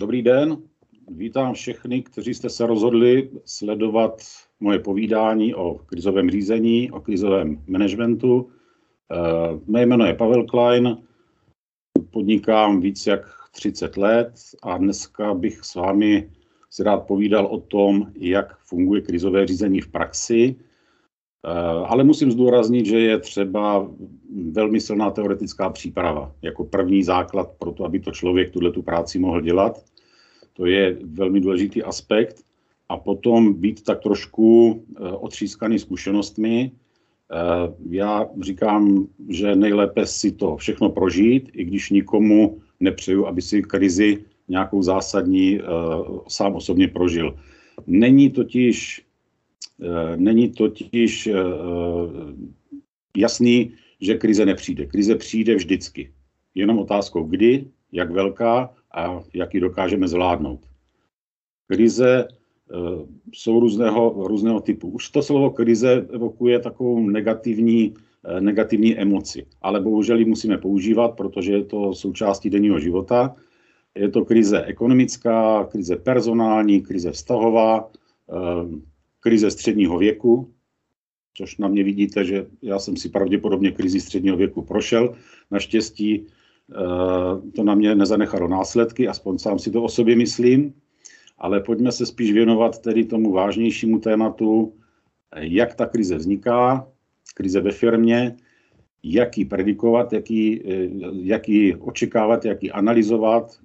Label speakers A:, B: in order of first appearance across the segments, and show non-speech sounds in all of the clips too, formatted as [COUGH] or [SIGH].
A: Dobrý den, vítám všechny, kteří jste se rozhodli sledovat moje povídání o krizovém řízení, o krizovém managementu. Eh, mé jméno je Pavel Klein, podnikám víc jak 30 let a dneska bych s vámi si rád povídal o tom, jak funguje krizové řízení v praxi, ale musím zdůraznit, že je třeba velmi silná teoretická příprava jako první základ pro to, aby to člověk tuhle tu práci mohl dělat. To je velmi důležitý aspekt. A potom být tak trošku eh, otřískaný zkušenostmi. Eh, já říkám, že nejlépe si to všechno prožít, i když nikomu nepřeju, aby si krizi nějakou zásadní sám osobně prožil. Není totiž, není totiž jasný, že krize nepřijde. Krize přijde vždycky. Jenom otázkou kdy, jak velká a jak ji dokážeme zvládnout. Krize uh, jsou různého, různého typu. Už to slovo krize evokuje takovou negativní, negativní emoci, ale bohužel ji musíme používat, protože je to součástí denního života. Je to krize ekonomická, krize personální, krize vztahová, krize středního věku, což na mě vidíte, že já jsem si pravděpodobně krizi středního věku prošel. Naštěstí eh, to na mě nezanechalo následky, aspoň sám si to o sobě myslím, ale pojďme se spíš věnovat tedy tomu vážnějšímu tématu, jak ta krize vzniká, krize ve firmě, jak ji predikovat, jak ji, eh, jak ji očekávat, jak ji analyzovat,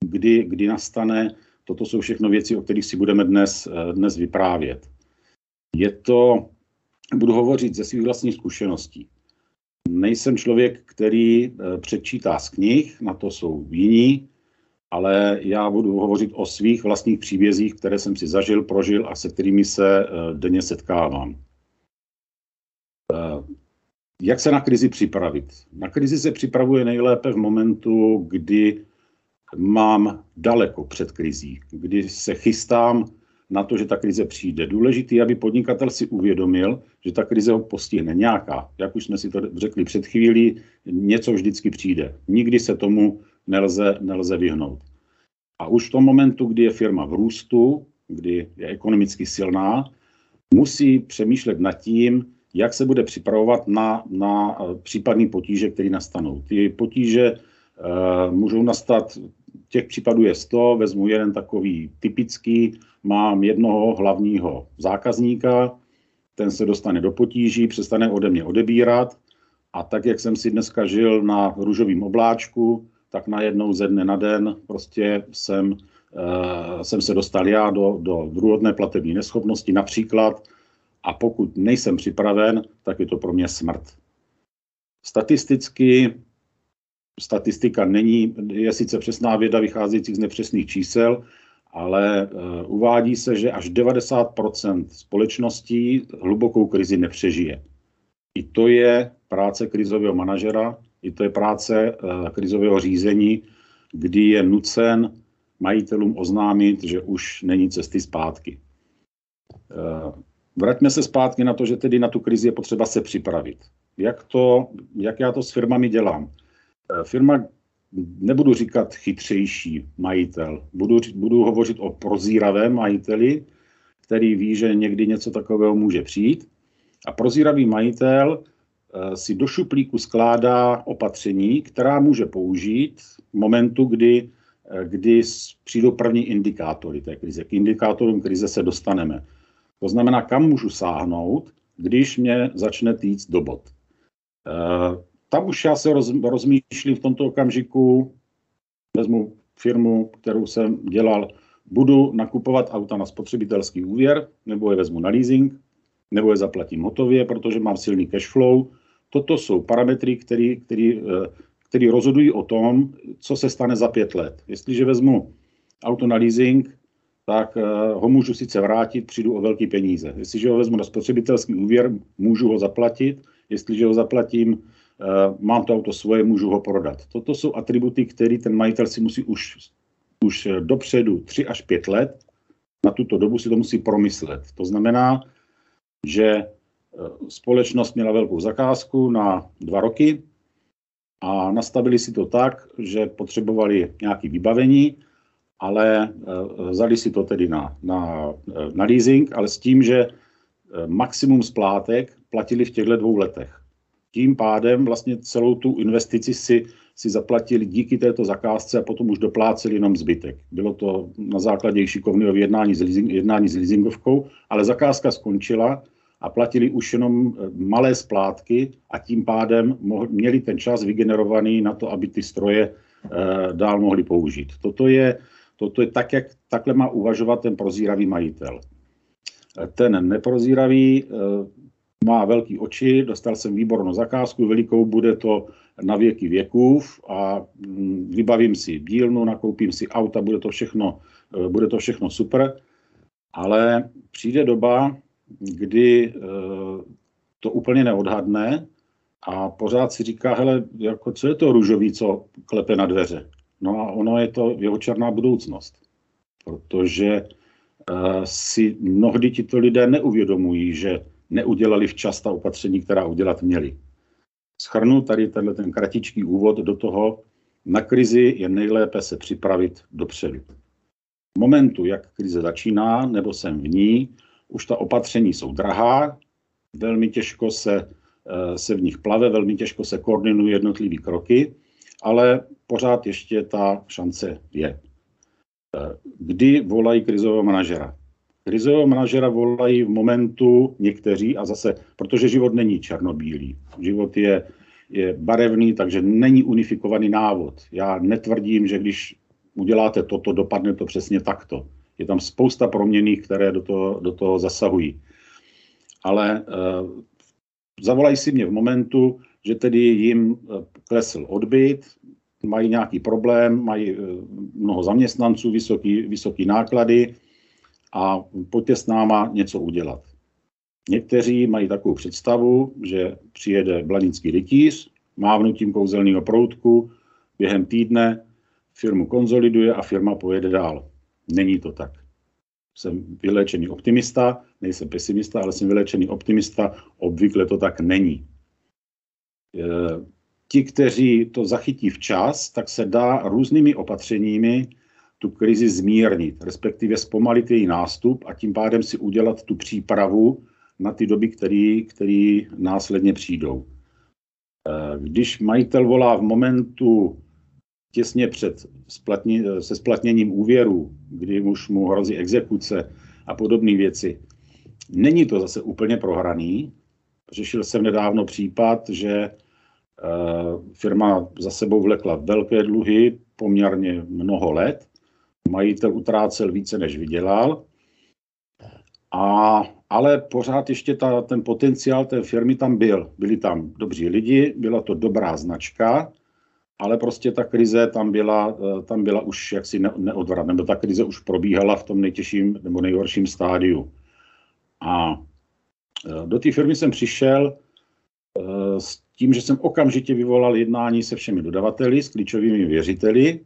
A: kdy, kdy nastane. Toto jsou všechno věci, o kterých si budeme dnes, eh, dnes vyprávět. Je to budu hovořit ze svých vlastních zkušeností. Nejsem člověk, který eh, přečítá z knih, na to jsou jiní, ale já budu hovořit o svých vlastních příbězích, které jsem si zažil, prožil a se kterými se eh, denně setkávám. Eh, jak se na krizi připravit? Na krizi se připravuje nejlépe v momentu, kdy mám daleko před krizí, kdy se chystám na to, že ta krize přijde. Důležitý, aby podnikatel si uvědomil, že ta krize ho postihne nějaká. Jak už jsme si to řekli před chvílí, něco vždycky přijde. Nikdy se tomu nelze, nelze vyhnout. A už v tom momentu, kdy je firma v růstu, kdy je ekonomicky silná, musí přemýšlet nad tím, jak se bude připravovat na, na případné potíže, které nastanou. Ty potíže uh, můžou nastat těch případů je 100, vezmu jeden takový typický, mám jednoho hlavního zákazníka, ten se dostane do potíží, přestane ode mě odebírat a tak, jak jsem si dneska žil na růžovém obláčku, tak najednou ze dne na den prostě jsem, uh, jsem se dostal já do, do druhotné platební neschopnosti například a pokud nejsem připraven, tak je to pro mě smrt. Statisticky statistika není, je sice přesná věda vycházející z nepřesných čísel, ale uh, uvádí se, že až 90% společností hlubokou krizi nepřežije. I to je práce krizového manažera, i to je práce uh, krizového řízení, kdy je nucen majitelům oznámit, že už není cesty zpátky. Uh, vraťme se zpátky na to, že tedy na tu krizi je potřeba se připravit. Jak, to, jak já to s firmami dělám? Eh, firma, nebudu říkat chytřejší majitel, budu, budu hovořit o prozíravém majiteli, který ví, že někdy něco takového může přijít. A prozíravý majitel eh, si do šuplíku skládá opatření, která může použít v momentu, kdy, eh, kdy přijdou první indikátory té krize. K indikátorům krize se dostaneme. To znamená, kam můžu sáhnout, když mě začne týct do bod tam už já se roz, rozmýšlím v tomto okamžiku, vezmu firmu, kterou jsem dělal, budu nakupovat auta na spotřebitelský úvěr, nebo je vezmu na leasing, nebo je zaplatím hotově, protože mám silný cash flow. Toto jsou parametry, které který, eh, který rozhodují o tom, co se stane za pět let. Jestliže vezmu auto na leasing, tak eh, ho můžu sice vrátit, přijdu o velký peníze. Jestliže ho vezmu na spotřebitelský úvěr, můžu ho zaplatit. Jestliže ho zaplatím mám to auto svoje, můžu ho prodat. Toto jsou atributy, které ten majitel si musí už, už dopředu 3 až 5 let, na tuto dobu si to musí promyslet. To znamená, že eh, společnost měla velkou zakázku na dva roky a nastavili si to tak, že potřebovali nějaké vybavení ale vzali si to tedy na, na, na leasing, ale s tím, že maximum splátek platili v těchto dvou letech. Tím pádem vlastně celou tu investici si, si zaplatili díky této zakázce a potom už dopláceli jenom zbytek. Bylo to na základě šikovného jednání s, leasing, jednání s leasingovkou, ale zakázka skončila a platili už jenom eh, malé splátky a tím pádem mohli, měli ten čas vygenerovaný na to, aby ty stroje e, dál mohli použít. Toto je, toto je tak, jak takhle má uvažovat ten prozíravý majitel. Ten neprozíravý e, má velký oči, dostal jsem výbornou zakázku, velikou bude to na věky věků a mm, vybavím si dílnu, nakoupím si auta, bude to všechno, bude to všechno super, ale přijde doba, kdy eh, to úplně neodhadne a pořád si říká, hele, jako, co je to růžový, co klepe na dveře? No a ono je to jeho černá budoucnost. Protože uh, si mnohdy tito lidé neuvědomují, že neudělali včas ta opatření, která udělat měli. Schrnu tady tenhle ten kratičký úvod do toho, na krizi je nejlépe se připravit dopředu. V momentu, jak krize začíná, nebo jsem v ní, už ta opatření jsou drahá, velmi těžko se, eh, se v nich plave, velmi těžko se koordinují jednotlivé kroky, ale pořád ještě ta šance je. Eh, kdy volají krizového manažera? Krizového manažera volají v momentu někteří a zase, protože život není černobílý. Život je, je barevný, takže není unifikovaný návod. Já netvrdím, že když uděláte toto, dopadne to přesně takto. Je tam spousta proměných, které do toho, do toho zasahují. Ale uh, zavolají si mě v momentu, že tedy jim eh, klesl odbyt, mají nějaký problém, mají uh, mnoho zaměstnanců, vysoký, vysoký náklady a pojďte s náma něco udělat. Někteří mají takovou představu, že přijede blanický rytíř, mávnutím kouzelného proutku, během týdne firmu konzoliduje a firma pojede dál. Není to tak. Jsem vylečený optimista, nejsem pesimista, ale jsem vylečený optimista. Obvykle to tak není. E, ti, kteří to zachytí včas, tak se dá různými opatřeními tu krizi zmírnit, respektive zpomalit její nástup a tím pádem si udělat tu přípravu na ty doby, které následně přijdou. E, když majitel volá v momentu těsně před splatni, se splatněním úvěru, kdy už mu hrozí exekuce a podobné věci. Není to zase úplně prohraný. Řešil jsem nedávno případ, že uh, firma za sebou vlekla velké dluhy poměrně mnoho let. Majitel utrácel více, než vydělal. A, ale pořád ještě ta, ten potenciál té firmy tam byl. Byli tam dobří lidi, byla to dobrá značka, ale prostě ta krize tam byla, eh, tam byla už jaksi neodvratná, nebo ta krize už probíhala v tom nejtěžším nebo nejhorším stádiu. A eh, do té firmy jsem přišel eh, s tím, že jsem okamžitě vyvolal jednání se všemi dodavateli, s klíčovými věřiteli.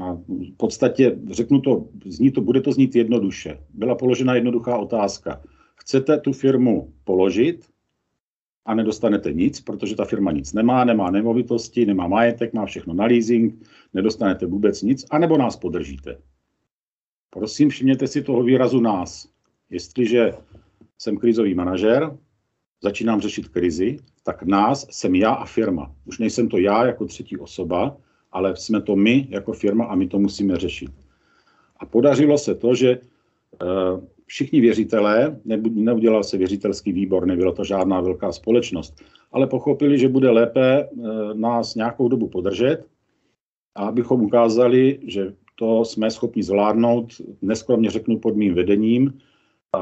A: A v podstatě řeknu to, zní to, bude to znít jednoduše. Byla položena jednoduchá otázka. Chcete tu firmu položit, a nedostanete nic, protože ta firma nic nemá, nemá nemovitosti, nemá majetek, má všechno na leasing, nedostanete vůbec nic, anebo nás podržíte. Prosím, všimněte si toho výrazu nás. Jestliže jsem krizový manažer, začínám řešit krizi, tak nás jsem já a firma. Už nejsem to já jako třetí osoba, ale jsme to my jako firma a my to musíme řešit. A podařilo se to, že eh, všichni věřitelé, neudělal se věřitelský výbor, nebyla to žádná velká společnost, ale pochopili, že bude lépe eh, nás nějakou dobu podržet a abychom ukázali, že to jsme schopni zvládnout, neskromně řeknu pod mým vedením, a,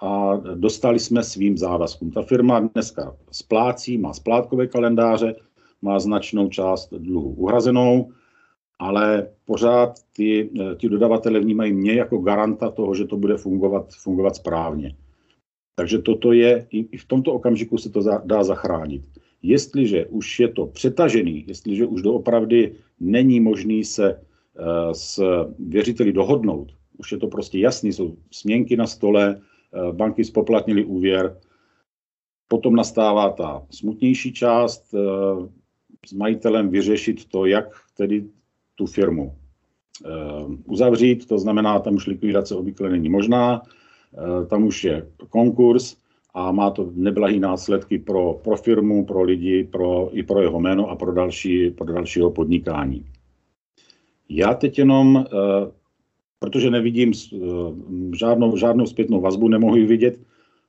A: a dostali jsme svým závazkům. Ta firma dneska splácí, má splátkové kalendáře, má značnou část dluhu uhrazenou, ale pořád ty, eh, ty dodavatele vnímají mě jako garanta toho, že to bude fungovat, fungovat správně. Takže toto je, i v tomto okamžiku se to dá zachránit. Jestliže už je to přetažený, jestliže už doopravdy není možný se uh, s věřiteli dohodnout, už je to prostě jasný, jsou směnky na stole, uh, banky spoplatnili úvěr, potom nastává ta smutnější část, s majitelem vyřešit to, jak tedy tu firmu uzavřít, to znamená, tam už likvidace obvykle není možná, tam už je konkurs a má to neblahý následky pro, pro firmu, pro lidi, pro, i pro jeho jméno a pro, další, pro dalšího podnikání. Já teď jenom, protože nevidím žádnou, žádnou zpětnou vazbu, nemohu ji vidět,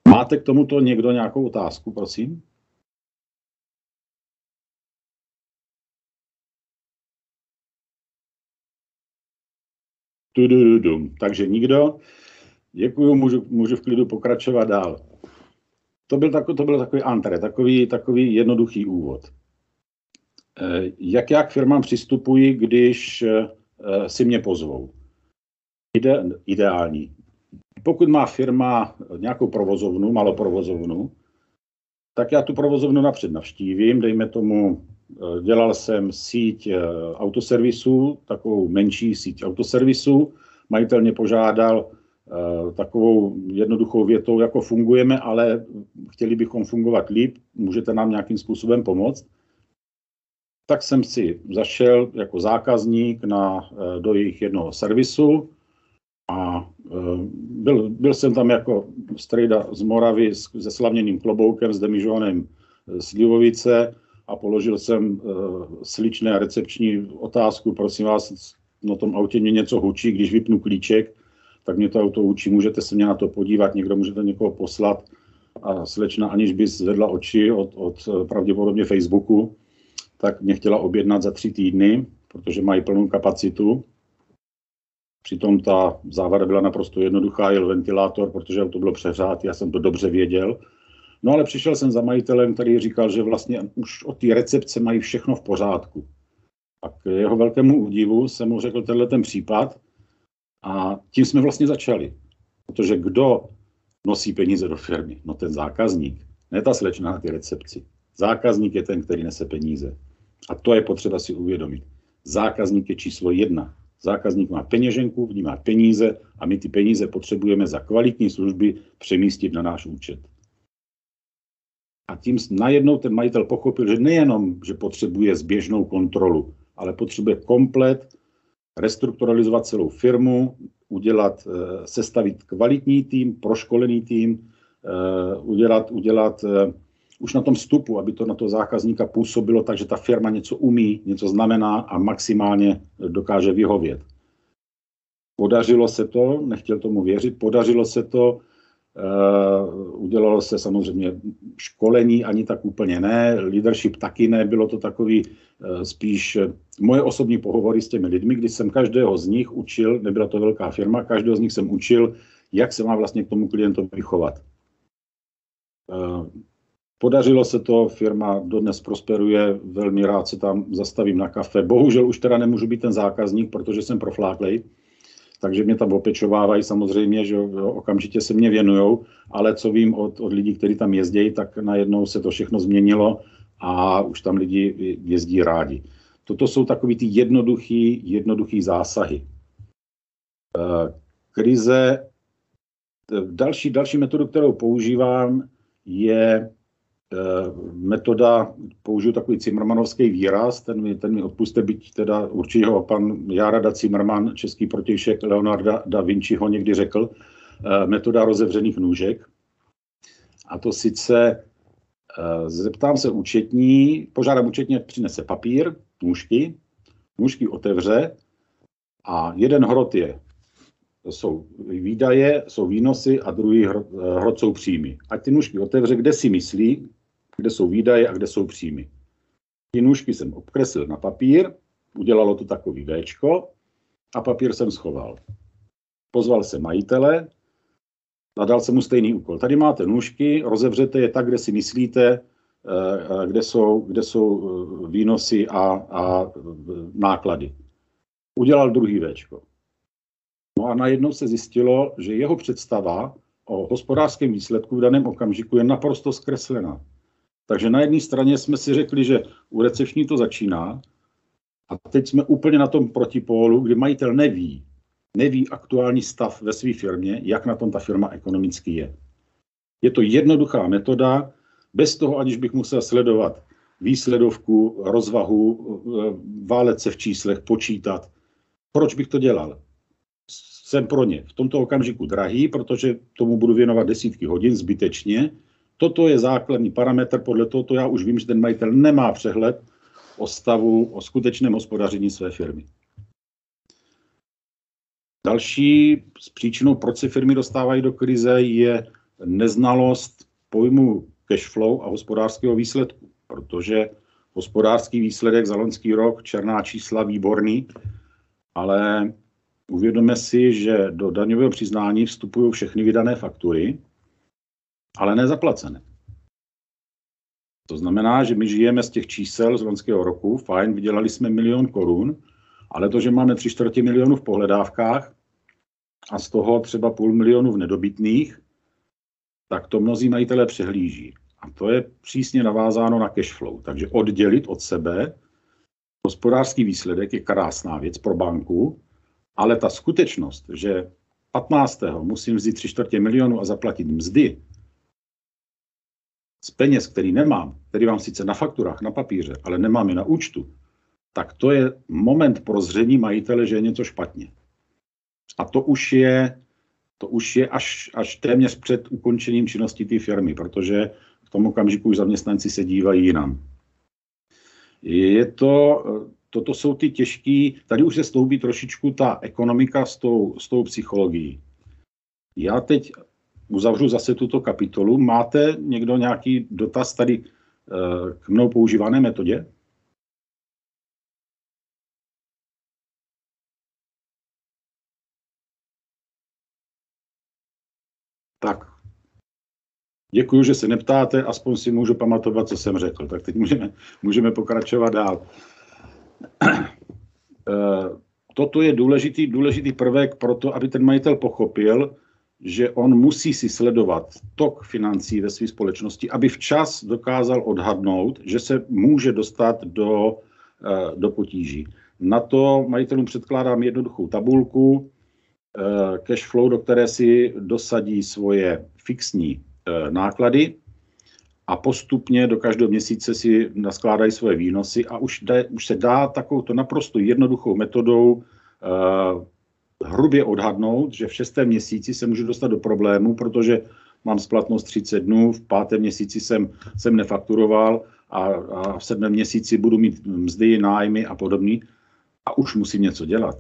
A: máte k tomuto někdo nějakou otázku, prosím? Tudududum. Takže nikdo. Děkuju, můžu, můžu v klidu pokračovat dál. To byl, tako, to byl takový antre, takový, takový jednoduchý úvod. Eh, jak já k firmám přistupuji, když eh, si mě pozvou? Ide, ideální. Pokud má firma nějakou provozovnu, malou provozovnu, tak já tu provozovnu napřed navštívím, dejme tomu, eh, dělal jsem síť eh, autoservisů, takovou menší síť autoservisů, majitel mě požádal eh, takovou jednoduchou větou, jako fungujeme, ale chtěli bychom fungovat líp, můžete nám nějakým způsobem pomoct. Tak jsem si zašel jako zákazník na, do jejich jednoho servisu a byl, byl jsem tam jako strejda z Moravy se slavněným kloboukem, s demižónem Slivovice a položil jsem uh, sličné recepční otázku, prosím vás, na tom autě mě něco hučí, když vypnu klíček, tak mě to auto učí, můžete se mě na to podívat, někdo můžete někoho poslat a slečna, aniž by zvedla oči od, od pravděpodobně Facebooku, tak mě chtěla objednat za tři týdny, protože mají plnou kapacitu Přitom ta závada byla naprosto jednoduchá, jel ventilátor, protože auto bylo přehřát, já jsem to dobře věděl. No ale přišel jsem za majitelem, který říkal, že vlastně už od té recepce mají všechno v pořádku. A k jeho velkému údivu jsem mu řekl tenhle ten případ a tím jsme vlastně začali. Protože kdo nosí peníze do firmy? No ten zákazník, ne ta slečna na ty recepci. Zákazník je ten, který nese peníze. A to je potřeba si uvědomit. Zákazník je číslo jedna. Zákazník má peněženku, v ní má peníze a my ty peníze potřebujeme za kvalitní služby přemístit na náš účet. A tím najednou ten majitel pochopil, že nejenom, že potřebuje zběžnou kontrolu, ale potřebuje komplet restrukturalizovat celou firmu, udělat, eh, sestavit kvalitní tým, proškolený tým, eh, udělat, udělat eh, už na tom vstupu, aby to na toho zákazníka působilo tak, že ta firma něco umí, něco znamená a maximálně dokáže vyhovět. Podařilo se to, nechtěl tomu věřit, podařilo se to, udělalo se samozřejmě školení, ani tak úplně ne, leadership taky ne, bylo to takový uh, spíš uh, moje osobní pohovory s těmi lidmi, kdy jsem každého z nich učil, nebyla to velká firma, každého z nich jsem učil, jak se má vlastně k tomu klientovi chovat. Podařilo se to, firma dodnes prosperuje, velmi rád se tam zastavím na kafe. Bohužel už teda nemůžu být ten zákazník, protože jsem profláklej, takže mě tam opečovávají samozřejmě, že okamžitě se mě věnujou, ale co vím od, od lidí, kteří tam jezdí, tak najednou se to všechno změnilo a už tam lidi jezdí rádi. Toto jsou takový ty jednoduchý, jednoduchý zásahy. Eh, krize, eh, další, další metodu, kterou používám, je metoda, použiju takový Cimrmanovský výraz, ten mi, ten mi odpuste, byť teda určitě ho pan Járada Cimrman, český protějšek Leonarda da Vinciho někdy řekl, eh, metoda rozevřených nůžek. A to sice eh, zeptám se účetní, požádám účetní, přinese papír, nůžky, nůžky otevře a jeden hrot je jsou výdaje, jsou výnosy a druhý hrot jsou příjmy. Ať ty nůžky otevře, kde si myslí, kde jsou výdaje a kde jsou příjmy. Ty nůžky jsem obkreslil na papír, udělalo to takový V a papír jsem schoval. Pozval se majitele a dal jsem mu stejný úkol. Tady máte nůžky, rozevřete je tak, kde si myslíte, eh, eh, kde jsou, kde jsou eh, výnosy a, a náklady. Udělal druhý V. No a najednou se zjistilo, že jeho představa o hospodářském výsledku v daném okamžiku je naprosto zkreslená. Takže na jedné straně jsme si řekli, že u recepční to začíná a teď jsme úplně na tom protipólu, kdy majitel neví, neví aktuální stav ve své firmě, jak na tom ta firma ekonomicky je. Je to jednoduchá metoda, bez toho, aniž bych musel sledovat výsledovku, rozvahu, válet se v číslech, počítat. Proč bych to dělal? Jsem pro ně v tomto okamžiku drahý, protože tomu budu věnovat desítky hodin zbytečně. Toto je základní parametr, podle tohoto já už vím, že ten majitel nemá přehled o stavu, o skutečném hospodaření své firmy. Další z příčinou, proč se firmy dostávají do krize, je neznalost pojmu cash flow a hospodářského výsledku, protože hospodářský výsledek za loňský rok, černá čísla, výborný, ale uvědomme si, že do daňového přiznání vstupují všechny vydané faktury, ale nezaplacené. To znamená, že my žijeme z těch čísel z loňského roku, fajn, vydělali jsme milion korun, ale to, že máme tři čtvrtě milionů v pohledávkách a z toho třeba půl milionu v nedobytných, tak to mnozí majitelé přehlíží. A to je přísně navázáno na cash flow. Takže oddělit od sebe hospodářský výsledek je krásná věc pro banku, ale ta skutečnost, že 15. musím vzít tři čtvrtě milionu a zaplatit mzdy z peněz, který nemám, který mám sice na fakturách, na papíře, ale nemám je na účtu, tak to je moment prozření majitele, že je něco špatně. A to už je, to už je až, až téměř před ukončením činnosti té firmy, protože v tom okamžiku už zaměstnanci se dívají jinam. Je to, toto jsou ty těžké, tady už se stoupí trošičku ta ekonomika s tou, s tou psychologií. Já teď uzavřu zase tuto kapitolu. Máte někdo nějaký dotaz tady eh, k mnou používané metodě? Tak. Děkuji, že se neptáte, aspoň si můžu pamatovat, co jsem řekl. Tak teď můžeme, můžeme pokračovat dál. Eh, toto je důležitý, důležitý prvek pro to, aby ten majitel pochopil, že on musí si sledovat tok financí ve své společnosti, aby včas dokázal odhadnout, že se může dostat do, eh, do potíží. Na to majitelům předkládám jednoduchou tabulku, Eh, cash flow, do které si dosadí svoje fixní eh, náklady a postupně do každého měsíce si naskládají svoje výnosy a už, jde, už se dá takovouto naprosto jednoduchou metodou hrubě odhadnout, že v šestém měsíci se můžu dostat do problému, protože mám splatnost 30 dnů, v pátém měsíci jsem, jsem nefakturoval a, a v sedmém měsíci budu mít mzdy, nájmy a podobný a už musím něco dělat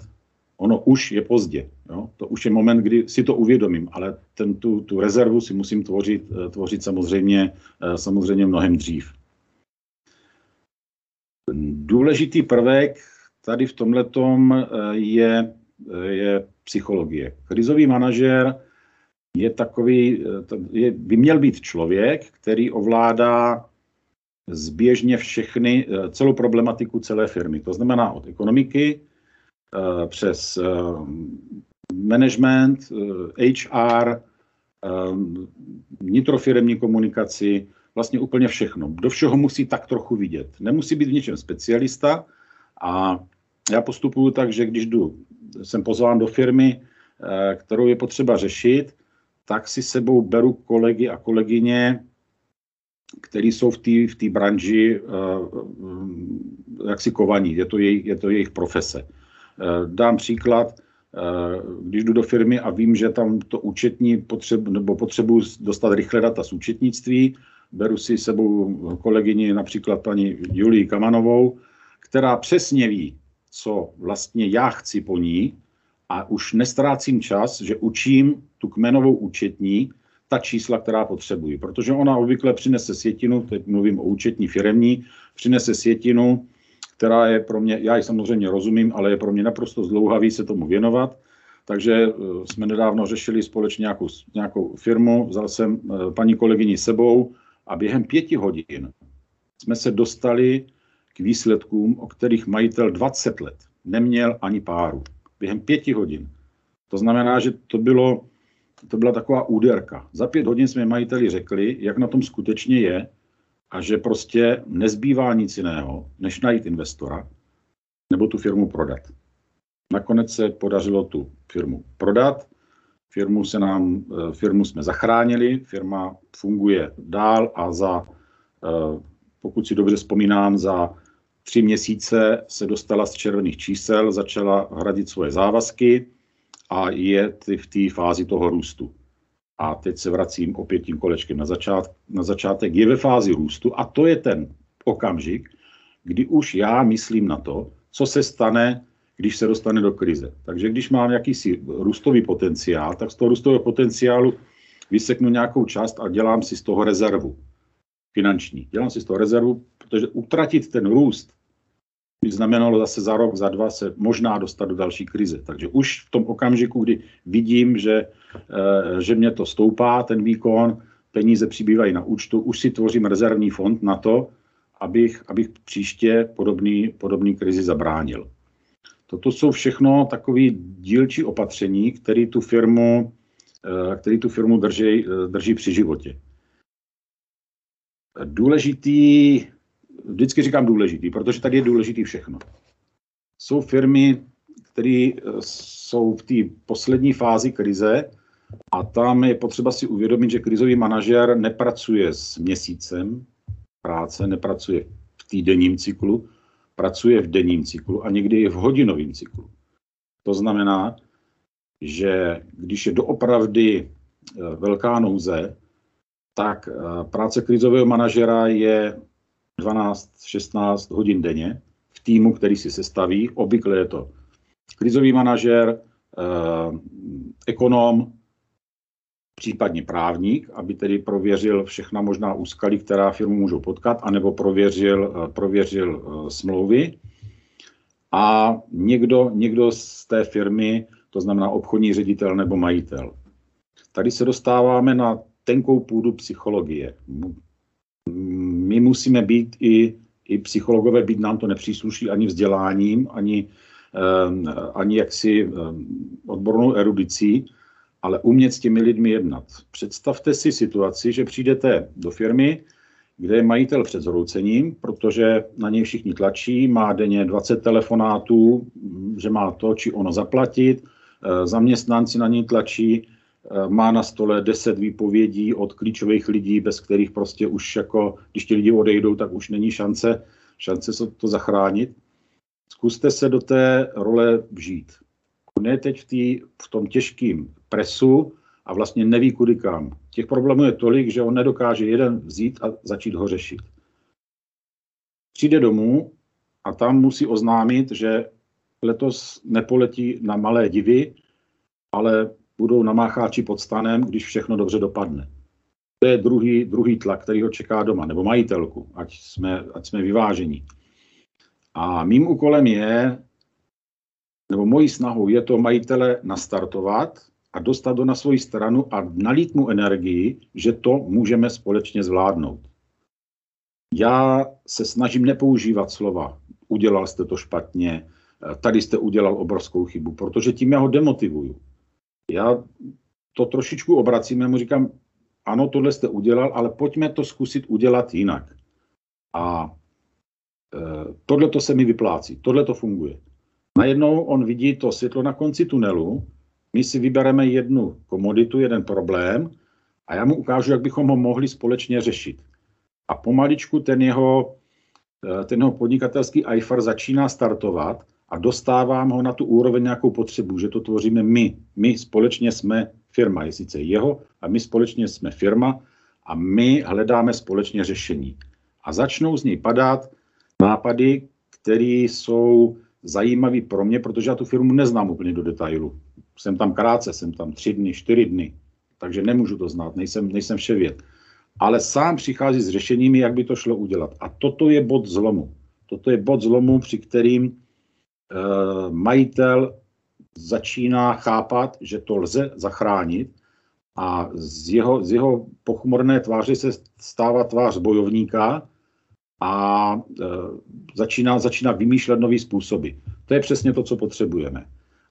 A: ono už je pozdě. Jo? To už je moment, kdy si to uvědomím, ale ten, tu, tu rezervu si musím tvořit, eh, tvořit samozřejmě, eh, samozřejmě mnohem dřív. Důležitý prvek tady v tomhle eh, je, je psychologie. Krizový manažer je takový, je, by měl být člověk, který ovládá zběžně všechny, celou problematiku celé firmy. To znamená od ekonomiky, Eh, přes eh, management, HR, eh, vnitrofiremní komunikaci, vlastně úplně všechno. Do všeho musí tak trochu vidět. Nemusí být v něčem specialista a já postupuju tak, že když jdu, jsem pozván do firmy, kterou je potřeba řešit, tak si sebou beru kolegy a kolegyně, který jsou v té v branži jaksi kovaní, je to, jej, je to jejich profese. Eh, dám příklad, eh, když jdu do firmy a vím, že tam to účetní potřebu, nebo potřebuji dostat rychle data z účetnictví, beru si sebou kolegyni, například paní Julii Kamanovou, která přesně ví, co vlastně já chci po ní a už nestrácím čas, že učím tu kmenovou účetní ta čísla, která potřebuji. Protože ona obvykle přinese sjetinu, teď mluvím o účetní firemní, přinese sjetinu, která je pro mě, já ji samozřejmě rozumím, ale je pro mě naprosto zdlouhavý se tomu věnovat. Takže eh, jsme nedávno řešili společně nějakou, nějakou firmu, vzal jsem eh, paní kolegyni sebou a během pěti hodin jsme se dostali k výsledkům, o kterých majitel 20 let neměl ani páru. Během pěti hodin. To znamená, že to, bylo, to byla taková úderka. Za pět hodin jsme majiteli řekli, jak na tom skutečně je a že prostě nezbývá nic jiného, než najít investora nebo tu firmu prodat. Nakonec se podařilo tu firmu prodat, firmu, se nám, eh, firmu jsme zachránili, firma funguje dál a za, eh, pokud si dobře vzpomínám, za tři měsíce se dostala z červených čísel, začala hradit svoje závazky a je v té fázi toho růstu. A teď se vracím opět tím kolečkem na, začát, na začátek. Je ve fázi růstu a to je ten okamžik, kdy už já myslím na to, co se stane, když se dostane do krize. Takže když mám jakýsi růstový potenciál, tak z toho růstového potenciálu vyseknu nějakou část a dělám si z toho rezervu finanční. Dělám si z toho rezervu, protože utratit ten růst by znamenalo zase za rok, za dva se možná dostat do další krize. Takže už v tom okamžiku, kdy vidím, že, eh, že mě to stoupá, ten výkon, peníze přibývají na účtu, už si tvořím rezervní fond na to, abych, abych příště podobný, podobný krizi zabránil. Toto jsou všechno takové dílčí opatření, které tu firmu, eh, který tu firmu drží, eh, drží při životě. Důležitý, vždycky říkám důležitý, protože tady je důležitý všechno. Jsou firmy, které eh, jsou v té poslední fázi krize a tam je potřeba si uvědomit, že krizový manažer nepracuje s měsícem práce, nepracuje v týdenním cyklu, pracuje v denním cyklu a někdy i v hodinovém cyklu. To znamená, že když je doopravdy eh, velká nouze, tak eh, práce krizového manažera je 12-16 hodin denně v týmu, který si sestaví. Obvykle je to krizový manažer, eh, ekonom, případně právník, aby tedy prověřil všechna možná úskalí, která firmu můžou potkat, anebo prověřil, eh, prověřil smlouvy. A někdo, někdo z té firmy, to znamená obchodní ředitel nebo majitel. Tady se dostáváme na tenkou půdu psychologie. My musíme být i, i psychologové, být nám to nepřísluší ani vzděláním, ani, um, ani jaksi um, odbornou erudicí, ale umět s těmi lidmi jednat. Představte si situaci, že přijdete do firmy, kde je majitel před zhroucením, protože na něj všichni tlačí, má denně 20 telefonátů, že má to či ono zaplatit, e, zaměstnanci na něj tlačí, má na stole 10 výpovědí od klíčových lidí, bez kterých prostě už jako, když ti lidi odejdou, tak už není šance, šance to zachránit. Zkuste se do té role vžít. On je teď v, tý, v tom těžkém presu a vlastně neví kudy kam. Těch problémů je tolik, že on nedokáže jeden vzít a začít ho řešit. Přijde domů a tam musí oznámit, že letos nepoletí na malé divy, ale budou na mácháči pod stanem, když všechno dobře dopadne. To je druhý, druhý tlak, který ho čeká doma, nebo majitelku, ať jsme, ať jsme vyvážení. A mým úkolem je nebo mojí snahou je to majitele nastartovat a dostat do na svoji stranu a nalít mu energii, že to můžeme společně zvládnout. Já se snažím nepoužívat slova, udělal jste to špatně, tady jste udělal obrovskou chybu, protože tím já ho demotivuju. Já to trošičku obracím, já mu říkám, ano, tohle jste udělal, ale pojďme to zkusit udělat jinak. A e, tohle to se mi vyplácí, tohle to funguje. Najednou on vidí to světlo na konci tunelu, my si vybereme jednu komoditu, jeden problém a já mu ukážu, jak bychom ho mohli společně řešit. A pomaličku ten jeho, eh, ten jeho podnikatelský IFAR začíná startovat a dostávám ho na tu úroveň nějakou potřebu, že to tvoříme my. My společně jsme firma, je sice jeho, a my společně jsme firma a my hledáme společně řešení. A začnou z něj padat nápady, které jsou zajímavý pro mě, protože já tu firmu neznám úplně do detailu. Jsem tam krátce, jsem tam tři dny, čtyři dny, takže nemůžu to znát, nejsem, nejsem vševěd. Ale sám přichází s řešeními, jak by to šlo udělat. A toto je bod zlomu. Toto je bod zlomu, při kterým majitel začíná chápat, že to lze zachránit a z jeho, z jeho pochmurné tváře se stává tvář bojovníka, a e, začíná, začíná vymýšlet nové způsoby. To je přesně to, co potřebujeme.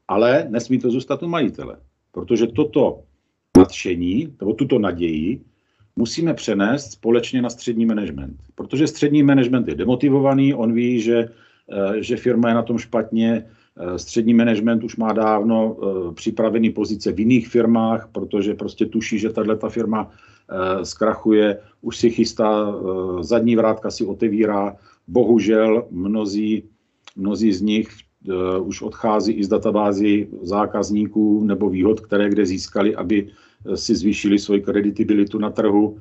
A: Ale nesmí to zůstat u majitele, protože toto nadšení, nebo tuto naději, musíme přenést společně na střední management. Protože střední management je demotivovaný, on ví, že, že firma je na tom špatně, e, střední management už má dávno připravený pozice v jiných firmách, protože prostě tuší, že tahle ta firma zkrachuje, už si chystá, zadní vrátka si otevírá. Bohužel mnozí, mnozí z nich už odchází i z databází zákazníků nebo výhod, které kde získali, aby si zvýšili svoji kreditibilitu na trhu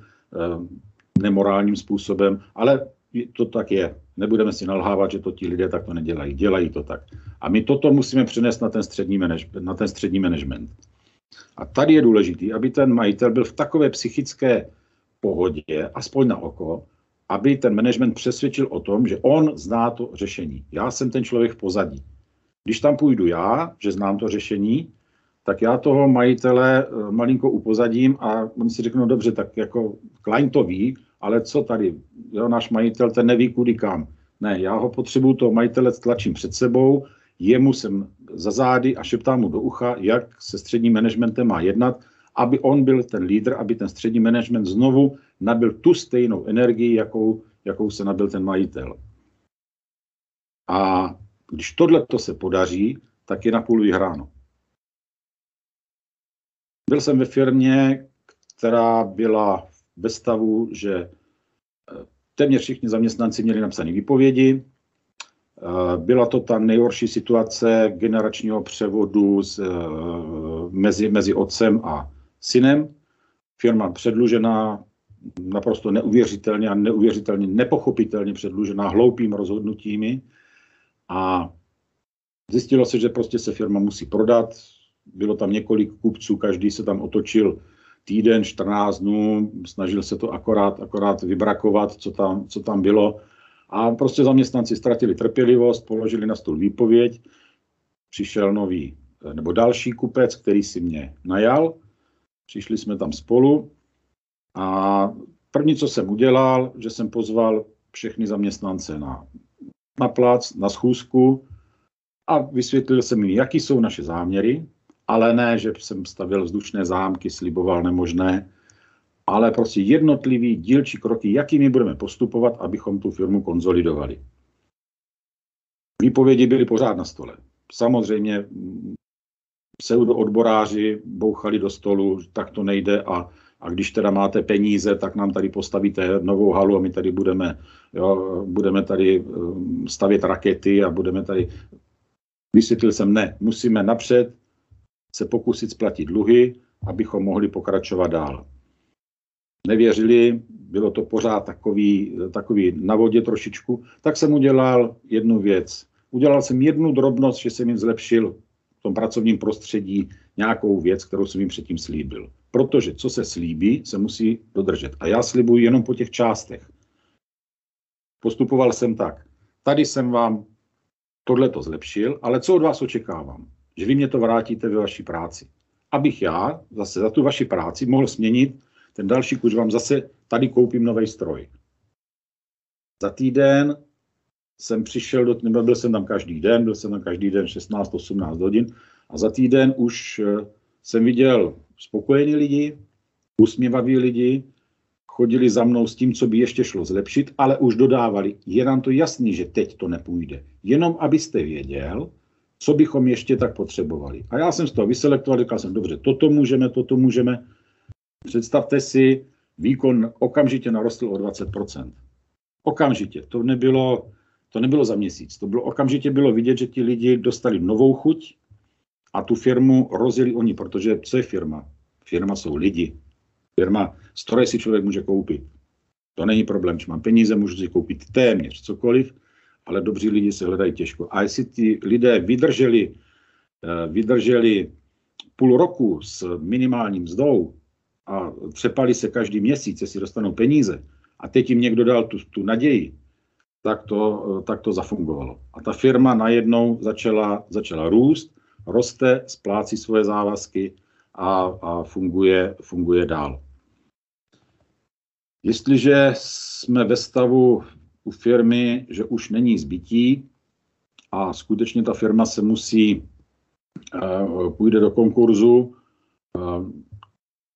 A: nemorálním způsobem, ale to tak je. Nebudeme si nalhávat, že to ti lidé takto nedělají. Dělají to tak. A my toto musíme přenést na ten střední, manage, na ten střední management. A tady je důležité, aby ten majitel byl v takové psychické pohodě, aspoň na oko, aby ten management přesvědčil o tom, že on zná to řešení. Já jsem ten člověk v pozadí. Když tam půjdu já, že znám to řešení, tak já toho majitele eh, malinko upozadím a oni si řeknou, dobře, tak jako Klein to ví, ale co tady, jo, náš majitel, ten neví kudy kam. Ne, já ho potřebuju, toho majitele tlačím před sebou, jemu jsem za zády a šeptám mu do ucha, jak se středním managementem má jednat, aby on byl ten lídr, aby ten střední management znovu nabil tu stejnou energii, jakou, jakou se nabil ten majitel. A když tohle to se podaří, tak je napůl vyhráno. Byl jsem ve firmě, která byla ve stavu, že eh, téměř všichni zaměstnanci měli napsané výpovědi. Eh, byla to ta nejhorší situace generačního převodu z, eh, mezi, mezi otcem a synem. Firma předlužená, naprosto neuvěřitelně a neuvěřitelně nepochopitelně předlužená hloupým rozhodnutími. A zjistilo se, že prostě se firma musí prodat. Bylo tam několik kupců, každý se tam otočil týden, 14 dnů, snažil se to akorát, akorát vybrakovat, co tam, co tam bylo. A prostě zaměstnanci ztratili trpělivost, položili na stůl výpověď, přišel nový nebo další kupec, který si mě najal, přišli jsme tam spolu a první, co jsem udělal, že jsem pozval všechny zaměstnance na, na plac, na schůzku a vysvětlil jsem jim, jaký jsou naše záměry, ale ne, že jsem stavil vzdušné zámky, sliboval nemožné, ale prostě jednotlivý dílčí kroky, jakými budeme postupovat, abychom tu firmu konzolidovali. Výpovědi byly pořád na stole. Samozřejmě pseudoodboráři bouchali do stolu, tak to nejde a, a když teda máte peníze, tak nám tady postavíte novou halu a my tady budeme, jo, budeme tady um, stavět rakety a budeme tady... Vysvětlil jsem, ne, musíme napřed, se pokusit splatit dluhy, abychom mohli pokračovat dál. Nevěřili, bylo to pořád takový, takový na vodě trošičku, tak jsem udělal jednu věc. Udělal jsem jednu drobnost, že jsem jim zlepšil v tom pracovním prostředí nějakou věc, kterou jsem jim předtím slíbil. Protože co se slíbí, se musí dodržet. A já slibuji jenom po těch částech. Postupoval jsem tak. Tady jsem vám tohle to zlepšil, ale co od vás očekávám? Že vy mě to vrátíte ve vaší práci. Abych já zase za tu vaši práci mohl směnit ten další kurz, vám zase tady koupím nový stroj. Za týden jsem přišel, do, nebo byl jsem tam každý den, byl jsem tam každý den 16-18 hodin a za týden už eh, jsem viděl spokojení lidi, usměvaví lidi, chodili za mnou s tím, co by ještě šlo zlepšit, ale už dodávali, je nám to jasný, že teď to nepůjde. Jenom abyste věděl, co bychom ještě tak potřebovali. A já jsem z toho vyselektoval, říkal jsem, dobře, toto můžeme, toto můžeme. Představte si, výkon okamžitě narostl o 20%. Okamžitě. To nebylo, to nebylo za měsíc. To bylo okamžitě bylo vidět, že ti lidi dostali novou chuť a tu firmu rozjeli oni, protože co je firma? Firma jsou lidi. Firma, stroje si člověk může koupit. To není problém, když mám peníze, můžu si koupit téměř cokoliv, ale dobří lidi se hledají těžko. A jestli ti lidé vydrželi, eh, vydrželi půl roku s minimálním mzdou a třepali se každý měsíc, jestli dostanou peníze, a teď jim někdo dal tu, tu naději, tak to, eh, tak to zafungovalo. A ta firma najednou začala, začala růst, roste, splácí svoje závazky a, a funguje, funguje dál. Jestliže jsme ve stavu u firmy, že už není zbytí a skutečně ta firma se musí, uh, půjde do konkurzu, uh,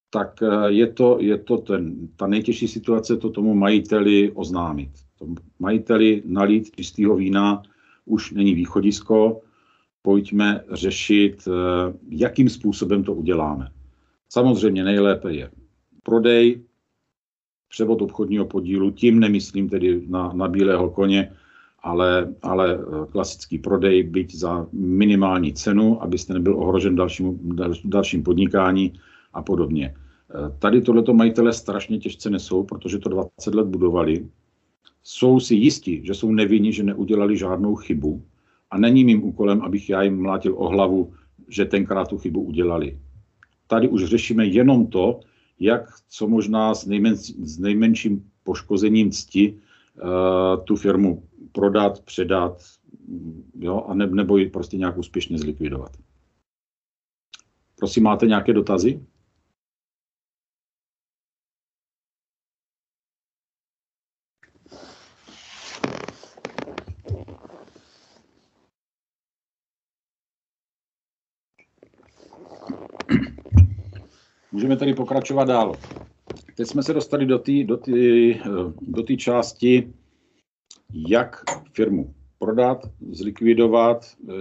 A: tak uh, je to, je to ten, ta nejtěžší situace to tomu majiteli oznámit. Tomu majiteli nalít čistého vína už není východisko, pojďme řešit, jakým způsobem to uděláme. Samozřejmě nejlépe je prodej, převod obchodního podílu, tím nemyslím tedy na, na bílého koně, ale, ale klasický prodej, byť za minimální cenu, abyste nebyl ohrožen dalším, dalším podnikání a podobně. Tady tohleto majitele strašně těžce nesou, protože to 20 let budovali. Jsou si jistí, že jsou nevinni, že neudělali žádnou chybu a není mým úkolem, abych já jim mlátil o hlavu, že tenkrát tu chybu udělali. Tady už řešíme jenom to, jak co možná s, nejmen, s nejmenším poškozením cti uh, tu firmu prodat, předat, jo, a ne, nebo ji prostě nějak úspěšně zlikvidovat. Prosím, máte nějaké dotazy? Můžeme tedy pokračovat dál. Teď jsme se dostali do té do do části, jak firmu prodat, zlikvidovat, eh,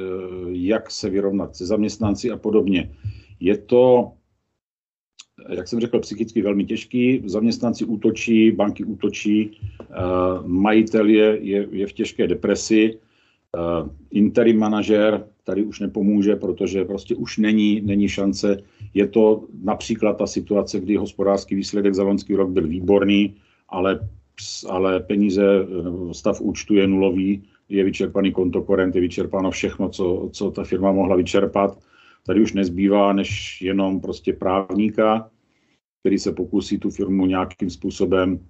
A: jak se vyrovnat se zaměstnanci a podobně. Je to, jak jsem řekl, psychicky velmi těžký. Zaměstnanci útočí, banky útočí, eh, majitel je, je, je v těžké depresi, interim manažer tady už nepomůže, protože prostě už není, není šance. Je to například ta situace, kdy hospodářský výsledek za loňský rok byl výborný, ale, ale peníze, stav účtu je nulový, je vyčerpaný kontokorent, je vyčerpáno všechno, co, co ta firma mohla vyčerpat. Tady už nezbývá než jenom prostě právníka, který se pokusí tu firmu nějakým způsobem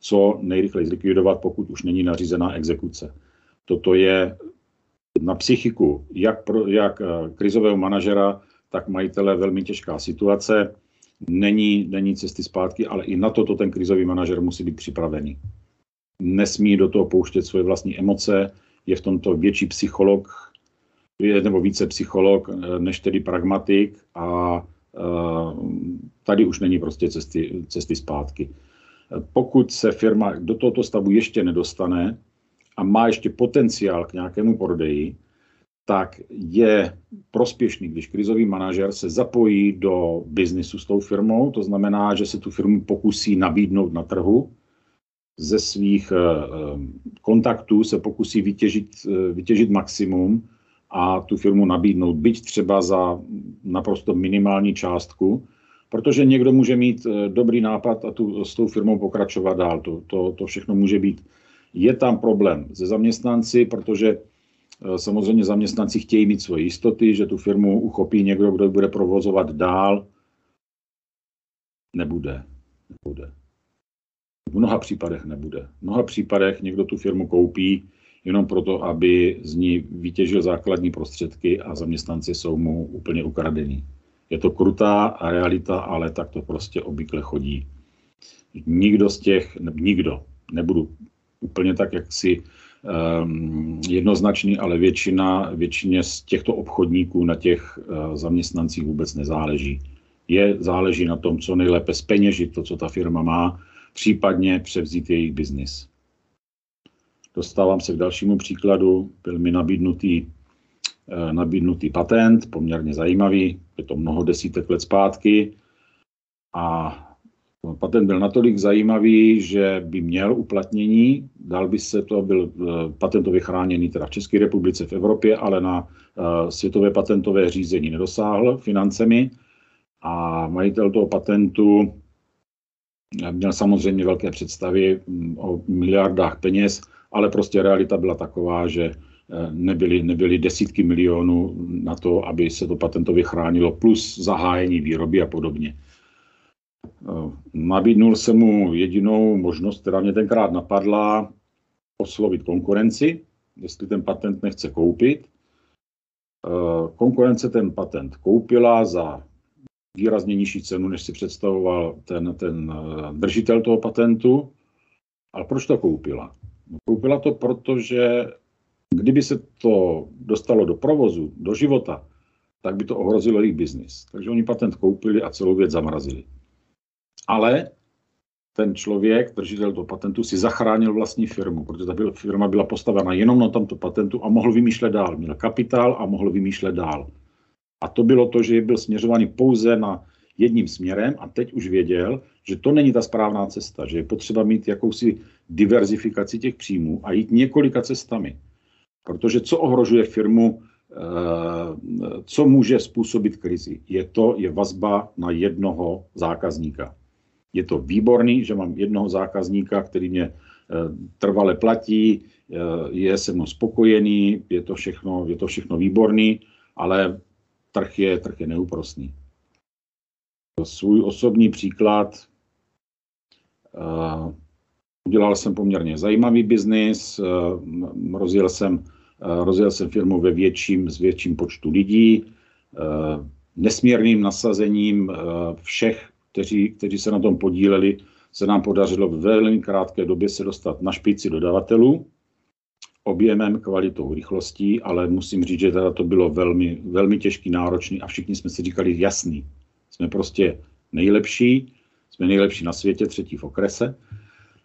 A: co nejrychleji zlikvidovat, pokud už není nařízená exekuce. Toto je na psychiku jak, pro, jak eh, krizového manažera, tak majitele velmi těžká situace. Není, není cesty zpátky, ale i na toto ten krizový manažer musí být připravený. Nesmí do toho pouštět svoje vlastní emoce, je v tomto větší psycholog, nebo více psycholog eh, než tedy pragmatik a eh, tady už není prostě cesty, cesty zpátky. Pokud se firma do tohoto stavu ještě nedostane, a má ještě potenciál k nějakému prodeji, tak je prospěšný, když krizový manažer se zapojí do biznisu s tou firmou, to znamená, že se tu firmu pokusí nabídnout na trhu, ze svých eh, eh, kontaktů se pokusí vytěžit, eh, vytěžit maximum a tu firmu nabídnout, byť třeba za naprosto minimální částku, protože někdo může mít dobrý nápad a tu, s tou firmou pokračovat dál. To, to, to všechno může být je tam problém se zaměstnanci, protože eh, samozřejmě zaměstnanci chtějí mít svoje jistoty, že tu firmu uchopí někdo, kdo bude provozovat dál. Nebude. Nebude. V mnoha případech nebude. V mnoha případech někdo tu firmu koupí jenom proto, aby z ní vytěžil základní prostředky a zaměstnanci jsou mu úplně ukradení. Je to krutá realita, ale tak to prostě obvykle chodí. Nikdo z těch, nikdo, nebudu úplně tak, jak si um, jednoznačný, ale většina, většině z těchto obchodníků na těch uh, zaměstnancích vůbec nezáleží. Je, záleží na tom, co nejlépe speněžit to, co ta firma má, případně převzít jejich biznis. Dostávám se k dalšímu příkladu. Byl mi nabídnutý, uh, nabídnutý patent, poměrně zajímavý, je to mnoho desítek let zpátky. A Patent byl natolik zajímavý, že by měl uplatnění, dal by se to, byl eh, patentově chráněný teda v České republice, v Evropě, ale na eh, světové patentové řízení nedosáhl financemi a majitel toho patentu měl samozřejmě velké představy mm, o miliardách peněz, ale prostě realita byla taková, že eh, nebyly, nebyly desítky milionů na to, aby se to patentově chránilo, plus zahájení výroby a podobně. Eh, nabídnul jsem mu jedinou možnost, která mě tenkrát napadla, oslovit konkurenci, jestli ten patent nechce koupit. Eh, konkurence ten patent koupila za výrazně nižší cenu, než si představoval ten, ten eh, držitel toho patentu. Ale proč to koupila? No, koupila to proto, že kdyby se to dostalo do provozu, do života, tak by to ohrozilo jejich biznis. Takže oni patent koupili a celou věc zamrazili ale ten člověk, držitel toho patentu, si zachránil vlastní firmu, protože ta firma byla postavena jenom na tomto patentu a mohl vymýšlet dál. Měl kapitál a mohl vymýšlet dál. A to bylo to, že byl směřovaný pouze na jedním směrem a teď už věděl, že to není ta správná cesta, že je potřeba mít jakousi diverzifikaci těch příjmů a jít několika cestami. Protože co ohrožuje firmu, eh, co může způsobit krizi? Je to je vazba na jednoho zákazníka. Je to výborný, že mám jednoho zákazníka, který mě eh, trvale platí, eh, je se mnou spokojený, je to všechno, je to všechno výborný, ale trh je, trh je neúprostný. Svůj osobní příklad. Udělal jsem poměrně zajímavý biznis, rozjel jsem Eh, rozjel jsem firmu ve větším, s větším počtu lidí, eh, nesmírným nasazením eh, všech, kteří, kteří se na tom podíleli, se nám podařilo v velmi krátké době se dostat na špici dodavatelů, objemem, kvalitou, rychlostí, ale musím říct, že teda to bylo velmi, velmi těžký, náročný a všichni jsme si říkali jasný. Jsme prostě nejlepší, jsme nejlepší na světě, třetí v okrese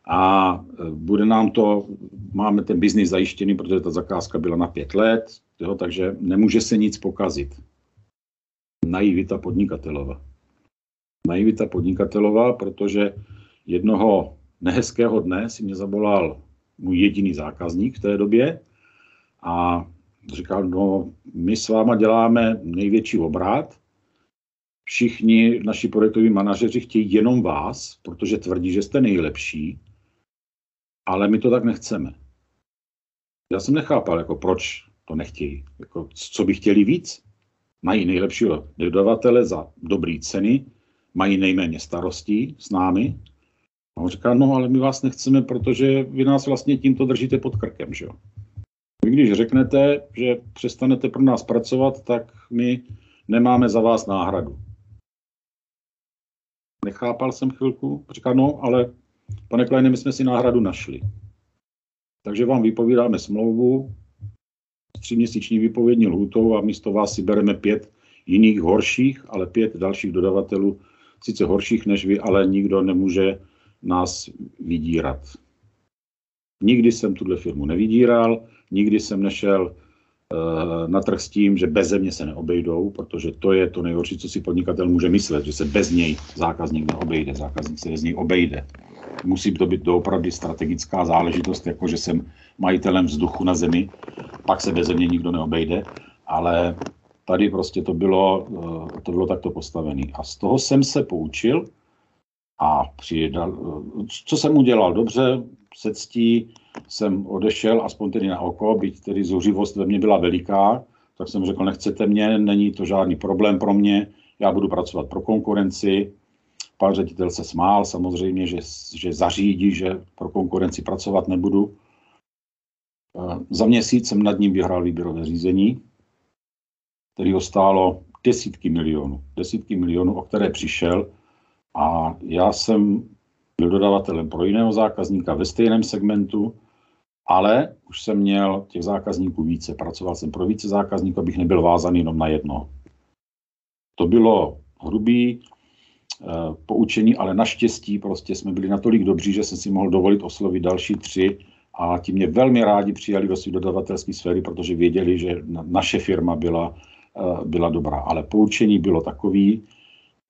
A: a e, bude nám to, máme ten biznis zajištěný, protože ta zakázka byla na pět let, jo, takže nemůže se nic pokazit. Naivita podnikatelova. Naivita podnikatelova, protože jednoho nehezkého dne si mě zavolal můj jediný zákazník v té době a říkal, no my s váma děláme největší obrat, všichni naši projektoví manažeři chtějí jenom vás, protože tvrdí, že jste nejlepší ale my to tak nechceme. Já jsem nechápal, jako proč to nechtějí. Jako, co by chtěli víc? Mají nejlepšího dodavatele za dobré ceny, mají nejméně starostí s námi. A on říká, no ale my vás nechceme, protože vy nás vlastně tímto držíte pod krkem, že jo. Vy když řeknete, že přestanete pro nás pracovat, tak my nemáme za vás náhradu. Nechápal jsem chvilku, říká, no ale Pane Kleine, my jsme si náhradu našli. Takže vám vypovídáme smlouvu s tříměsíční výpovědní lhutou a místo vás si bereme pět jiných horších, ale pět dalších dodavatelů, sice horších než vy, ale nikdo nemůže nás vydírat. Nikdy jsem tuhle firmu nevydíral, nikdy jsem nešel uh, na trh s tím, že bez země se neobejdou, protože to je to nejhorší, co si podnikatel může myslet, že se bez něj zákazník neobejde, zákazník se bez něj obejde musí to být doopravdy strategická záležitost, jako že jsem majitelem vzduchu na zemi, pak se bez země nikdo neobejde, ale tady prostě to bylo, eh, to bylo takto postavené. A z toho jsem se poučil a přidal, eh, co jsem udělal dobře, se ctí jsem odešel, aspoň tedy na oko, byť tedy zuřivost ve mně byla veliká, tak jsem řekl, nechcete mě, není to žádný problém pro mě, já budu pracovat pro konkurenci, Pan ředitel se smál samozřejmě, že, že zařídí, že pro konkurenci pracovat nebudu. Za měsíc jsem nad ním vyhrál výběrové řízení, který ho stálo desítky milionů. Desítky milionů, o které přišel. A já jsem byl dodavatelem pro jiného zákazníka ve stejném segmentu, ale už jsem měl těch zákazníků více. Pracoval jsem pro více zákazníků, abych nebyl vázaný jenom na jedno. To bylo hrubý, Eh, poučení, ale naštěstí prostě jsme byli natolik dobří, že jsem si mohl dovolit oslovit další tři a ti mě velmi rádi přijali do své dodavatelské sféry, protože věděli, že naše firma byla, byla dobrá. Ale poučení bylo takový,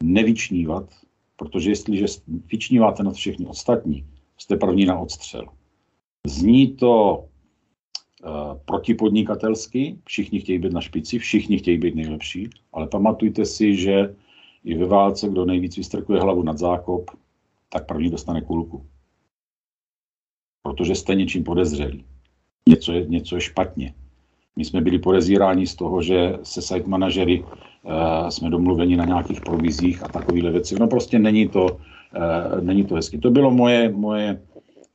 A: nevyčnívat, protože jestliže vyčníváte na všechny ostatní, jste první na odstřel. Zní to uh, protipodnikatelsky, všichni chtějí být na špici, všichni chtějí být nejlepší, ale pamatujte si, že i ve válce, kdo nejvíc vystrkuje hlavu nad zákop, tak první dostane kulku. Protože jste něčím podezřelí. Něco je, něco je špatně. My jsme byli podezíráni z toho, že se site manažery uh, jsme domluveni na nějakých provizích a takovéhle věci. No prostě není to, uh, není to hezky. To bylo moje, moje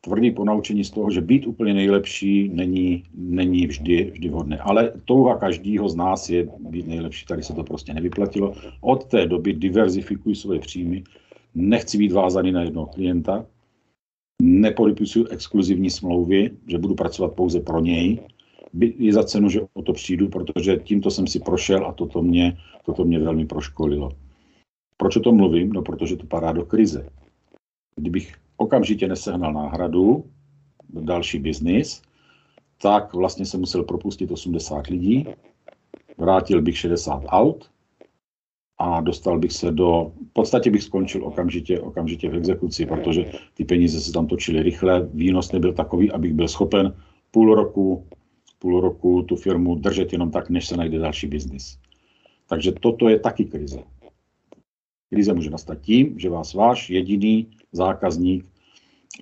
A: tvrdý ponaučení z toho, že být úplně nejlepší není, není vždy, vždy vhodné. Ale touha každého z nás je být nejlepší. Tady se to prostě nevyplatilo. Od té doby diverzifikuji svoje příjmy, nechci být vázaný na jednoho klienta, nepodepisuju exkluzivní smlouvy, že budu pracovat pouze pro něj, i za cenu, že o to přijdu, protože tímto jsem si prošel a toto mě, toto mě velmi proškolilo. Proč o tom mluvím? No, protože to padá do krize. Kdybych okamžitě nesehnal náhradu, další biznis, tak vlastně se musel propustit 80 lidí, vrátil bych 60 aut a dostal bych se do, v podstatě bych skončil okamžitě, okamžitě v exekuci, protože ty peníze se tam točily rychle, výnos nebyl takový, abych byl schopen půl roku, půl roku tu firmu držet jenom tak, než se najde další biznis. Takže toto je taky krize. Krize může nastat tím, že vás váš jediný zákazník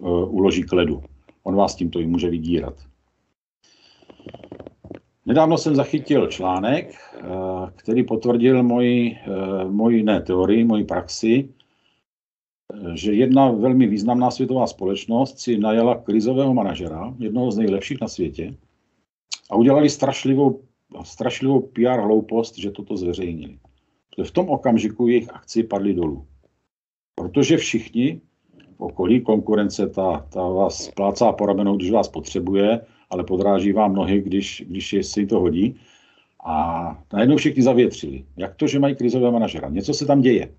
A: uh, uloží k ledu. On vás tímto i může vydírat. Nedávno jsem zachytil článek, eh, který potvrdil moji, eh, moji ne teorii, moji praxi, že jedna velmi významná světová společnost si najala krizového manažera, jednoho z nejlepších na světě, a udělali strašlivou, strašlivou PR hloupost, že toto zveřejnili. V tom okamžiku jejich akci padly dolů. Protože všichni v okolí konkurence, ta, ta vás plácá po ramenou, když vás potřebuje, ale podráží vám nohy, když, když je, si to hodí. A najednou všichni zavětřili. Jak to, že mají krizové manažera? Něco se tam děje.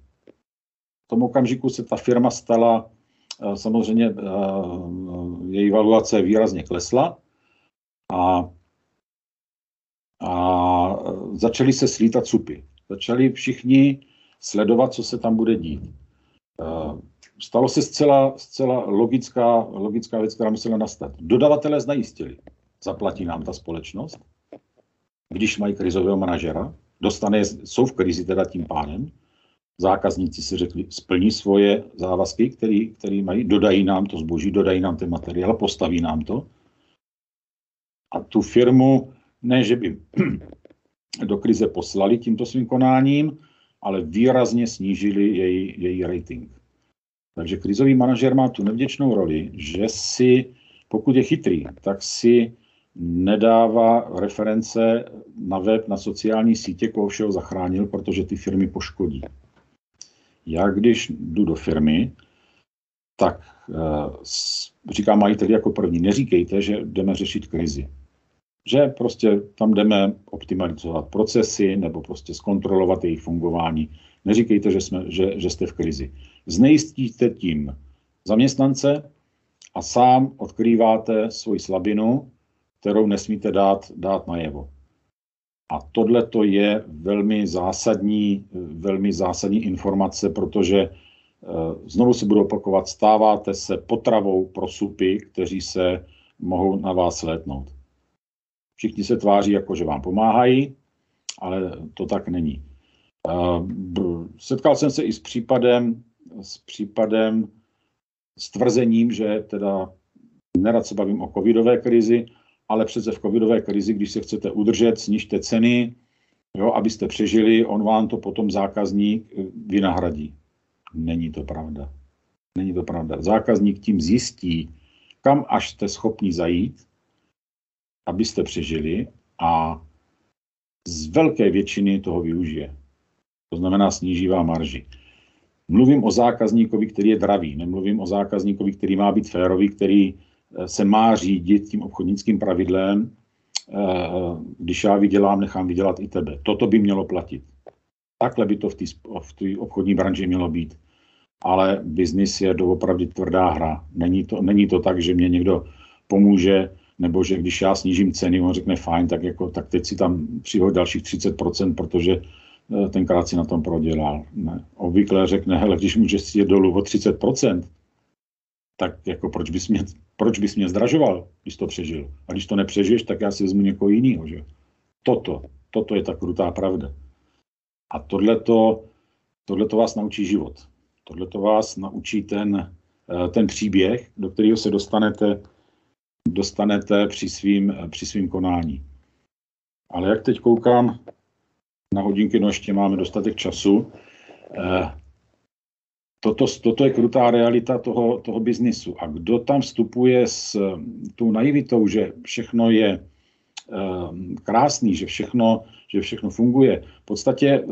A: V tom okamžiku se ta firma stala, eh, samozřejmě eh, její valuace výrazně klesla a, a začaly se slítat supy. Začali všichni sledovat, co se tam bude dít. Eh, stalo se zcela, zcela logická, logická věc, která musela nastat. Dodavatelé znajistili. Zaplatí nám ta společnost, když mají krizového manažera, dostane, jsou v krizi teda tím pádem, zákazníci si řekli, splní svoje závazky, který, který mají, dodají nám to zboží, dodají nám ten materiál, postaví nám to. A tu firmu, ne, že by [CLEARS THROAT] do krize poslali tímto svým konáním, ale výrazně snížili její, její rating. Takže krizový manažer má tu nevděčnou roli, že si, pokud je chytrý, tak si nedává reference na web, na sociální sítě, koho všeho zachránil, protože ty firmy poškodí. Já když jdu do firmy, tak e, říkám majiteli jako první, neříkejte, že jdeme řešit krizi. Že prostě tam jdeme optimalizovat procesy nebo prostě zkontrolovat jejich fungování. Neříkejte, že, jsme, že, že jste v krizi znejistíte tím zaměstnance a sám odkrýváte svoji slabinu, kterou nesmíte dát, dát najevo. A tohle to je velmi zásadní, velmi zásadní informace, protože eh, znovu se budu opakovat, stáváte se potravou pro supy, kteří se mohou na vás létnout. Všichni se tváří, jako že vám pomáhají, ale to tak není. Setkal jsem se i s případem, s případem, s tvrzením, že teda nerad se bavím o covidové krizi, ale přece v covidové krizi, když se chcete udržet, snižte ceny, jo, abyste přežili, on vám to potom zákazník eh, vynahradí. Není to pravda. Není to pravda. Zákazník tím zjistí, kam až jste schopni zajít, abyste přežili a z velké většiny toho využije. To znamená sníží vám marži. Mluvím o zákazníkovi, který je dravý, nemluvím o zákazníkovi, který má být férový, který eh, se má řídit tím obchodnickým pravidlem, eh, když já vydělám, nechám vydělat i tebe. Toto by mělo platit. Takhle by to v té obchodní branži mělo být. Ale biznis je doopravdy tvrdá hra. Není to, není to tak, že mě někdo pomůže, nebo že když já snížím ceny, on řekne fajn, tak, jako, tak teď si tam přihod dalších 30%, protože Eh, tenkrát si na tom prodělal. Ne. Obvykle řekne, hele, když můžeš si jít dolů o 30%, tak jako proč bys, mě, proč bys mě zdražoval, když to přežil? A když to nepřežiješ, tak já si vezmu někoho jiného. Že? Toto, toto je ta krutá pravda. A tohleto, tohleto vás naučí život. Tohleto vás naučí ten, eh, ten příběh, do kterého se dostanete, dostanete při svým, při svým konání. Ale jak teď koukám, na hodinky, no ještě máme dostatek času. Eh, toto, toto je krutá realita toho, toho biznisu. A kdo tam vstupuje s tou naivitou, že všechno je eh, krásný, že všechno, že všechno funguje. V podstatě eh,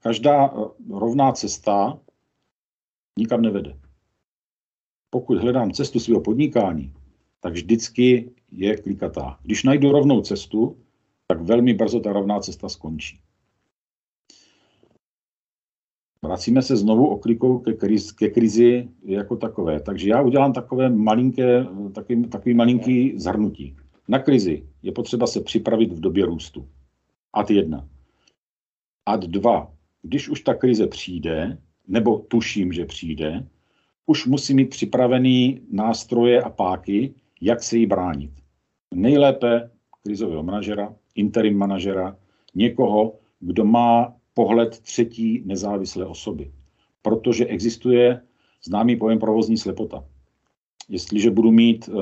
A: každá rovná cesta nikam nevede. Pokud hledám cestu svého podnikání, tak vždycky je klikatá. Když najdu rovnou cestu, tak velmi brzo ta rovná cesta skončí. Vracíme se znovu oklikou ke, kriz, ke krizi jako takové. Takže já udělám takové malinké, takový, takový malinký zhrnutí. Na krizi je potřeba se připravit v době růstu. Ad 1. Ad 2. když už ta krize přijde, nebo tuším, že přijde, už musí mít připravený nástroje a páky, jak se jí bránit. Nejlépe krizového manažera, interim manažera, někoho, kdo má pohled třetí nezávislé osoby. Protože existuje známý pojem provozní slepota. Jestliže budu mít uh,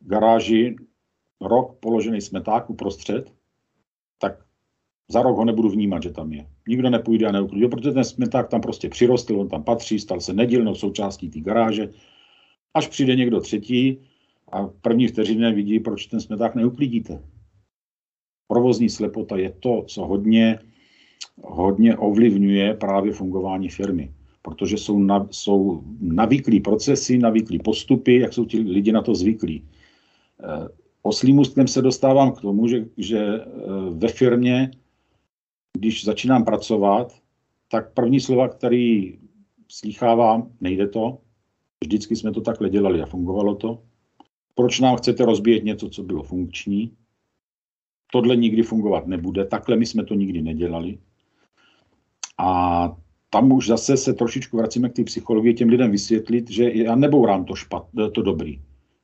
A: v garáži rok položený smeták uprostřed, tak za rok ho nebudu vnímat, že tam je. Nikdo nepůjde a neuklidí, protože ten smeták tam prostě přirostl, on tam patří, stal se nedílnou součástí té garáže. Až přijde někdo třetí a první vteřině vidí, proč ten smeták neuklidíte. Provozní slepota je to, co hodně, hodně ovlivňuje právě fungování firmy protože jsou, na, jsou navyklí procesy, navyklí postupy, jak jsou ti lidi na to zvyklí. Eh, oslým ústkem se dostávám k tomu, že, že eh, ve firmě, když začínám pracovat, tak první slova, který slýchávám, nejde to, vždycky jsme to takhle dělali a fungovalo to. Proč nám chcete rozbíjet něco, co bylo funkční? Tohle nikdy fungovat nebude, takhle my jsme to nikdy nedělali. A tam už zase se trošičku vracíme k té psychologii, těm lidem vysvětlit, že já nebourám to, špat, to dobrý.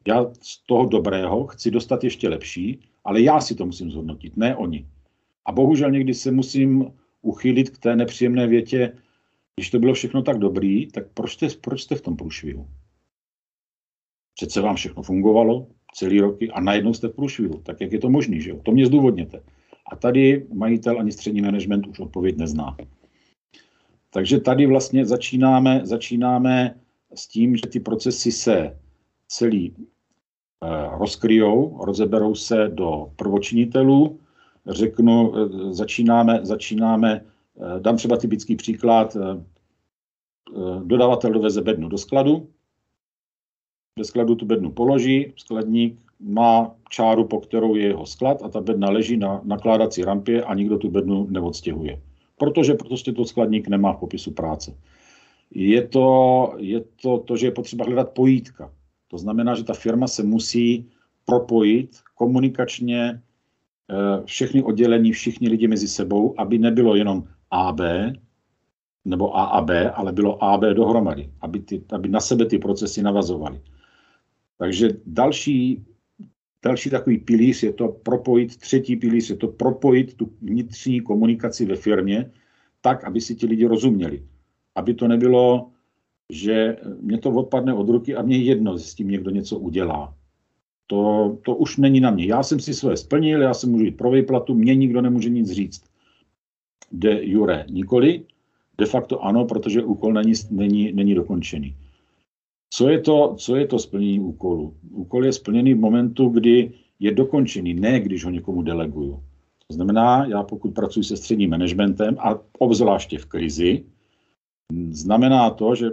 A: Já z toho dobrého chci dostat ještě lepší, ale já si to musím zhodnotit, ne oni. A bohužel někdy se musím uchylit k té nepříjemné větě, když to bylo všechno tak dobrý, tak proč jste, proč jste v tom průšvihu? Přece vám všechno fungovalo celý roky a najednou jste v průšvihu. Tak jak je to možné, že jo? To mě zdůvodněte. A tady majitel ani střední management už odpověď nezná. Takže tady vlastně začínáme, začínáme s tím, že ty procesy se celý eh, rozkryjou, rozeberou se do prvočinitelů. Řeknu, eh, začínáme, začínáme, dám třeba typický příklad, dodavatel doveze bednu do skladu, ve skladu tu bednu položí, skladník má čáru, po kterou je jeho sklad a ta bedna leží na nakládací rampě a nikdo tu bednu neodstěhuje protože prostě to skladník nemá v popisu práce. Je to, je to to, že je potřeba hledat pojítka. To znamená, že ta firma se musí propojit komunikačně eh, všechny oddělení, všichni lidi mezi sebou, aby nebylo jenom AB nebo A a B, ale bylo A B dohromady, aby, ty, aby na sebe ty procesy navazovaly. Takže další Další takový pilíř je to propojit, třetí pilíř je to propojit tu vnitřní komunikaci ve firmě tak, aby si ti lidi rozuměli. Aby to nebylo, že mě to odpadne od ruky a mě jedno, s tím někdo něco udělá. To, to už není na mě. Já jsem si své splnil, já se můžu jít pro výplatu, mě nikdo nemůže nic říct. De jure nikoli, de facto ano, protože úkol není, není, není dokončený. Co je, to, co je to splnění úkolu? Úkol je splněný v momentu, kdy je dokončený, ne když ho někomu deleguju. To znamená, já pokud pracuji se středním managementem a obzvláště v krizi, znamená to, že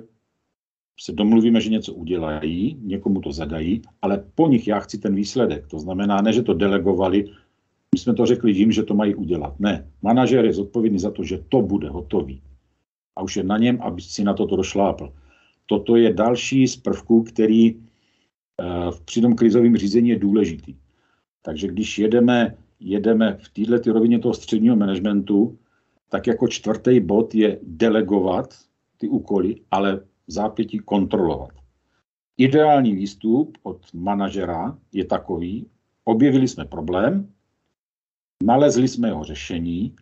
A: se domluvíme, že něco udělají, někomu to zadají, ale po nich já chci ten výsledek. To znamená, ne, že to delegovali, my jsme to řekli jim, že to mají udělat. Ne, manažer je zodpovědný za to, že to bude hotový. A už je na něm, aby si na toto došlápl toto je další z prvků, který eh, v při tom krizovém řízení je důležitý. Takže když jedeme, jedeme v této rovině toho středního managementu, tak jako čtvrtý bod je delegovat ty úkoly, ale v zápětí kontrolovat. Ideální výstup od manažera je takový, objevili jsme problém, nalezli jsme jeho řešení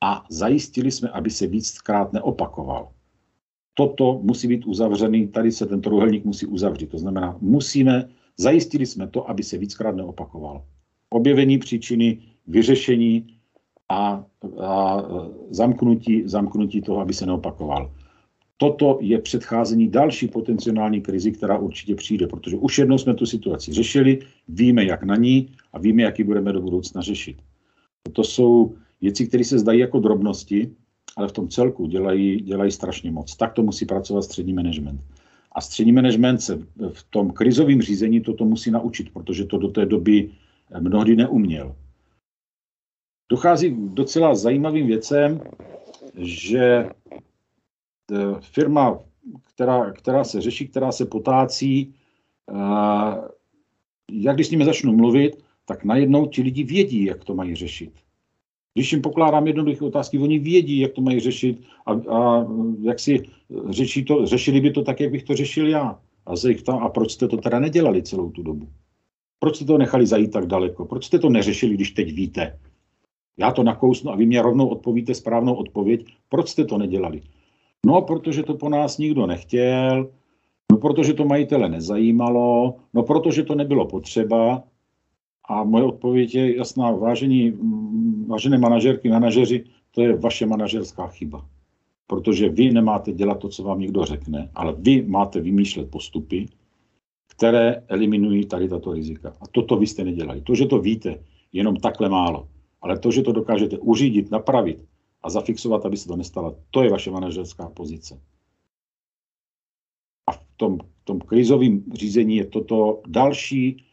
A: a zajistili jsme, aby se víckrát neopakoval toto musí být uzavřený, tady se ten trojuhelník musí uzavřít. To znamená, musíme, zajistili jsme to, aby se víckrát neopakoval. Objevení příčiny, vyřešení a, a zamknutí, zamknutí toho, aby se neopakoval. Toto je předcházení další potenciální krizi, která určitě přijde, protože už jednou jsme tu situaci řešili, víme, jak na ní a víme, jak ji budeme do budoucna řešit. To jsou věci, které se zdají jako drobnosti, ale v tom celku dělají, dělají strašně moc. Tak to musí pracovat střední management. A střední management se v tom krizovém řízení toto musí naučit, protože to do té doby mnohdy neuměl. Dochází k docela zajímavým věcem, že e, firma, která, která se řeší, která se potácí, e, jak když s nimi začnu mluvit, tak najednou ti lidi vědí, jak to mají řešit. Když jim pokládám jednoduché otázky, oni vědí, jak to mají řešit a, a jak si řeší to, řešili by to tak, jak bych to řešil já. A, se jich tam, a proč jste to teda nedělali celou tu dobu? Proč jste to nechali zajít tak daleko? Proč jste to neřešili, když teď víte? Já to nakousnu a vy mě rovnou odpovíte správnou odpověď. Proč jste to nedělali? No, protože to po nás nikdo nechtěl, no, protože to majitele nezajímalo, no, protože to nebylo potřeba. A moje odpověď je jasná, vážení, mm, vážené manažerky, manažeři, to je vaše manažerská chyba. Protože vy nemáte dělat to, co vám někdo řekne, ale vy máte vymýšlet postupy, které eliminují tady tato rizika. A toto vy jste nedělali. To, že to víte, jenom takhle málo. Ale to, že to dokážete uřídit, napravit a zafixovat, aby se to nestalo, to je vaše manažerská pozice. A v tom, tom krizovém řízení je toto další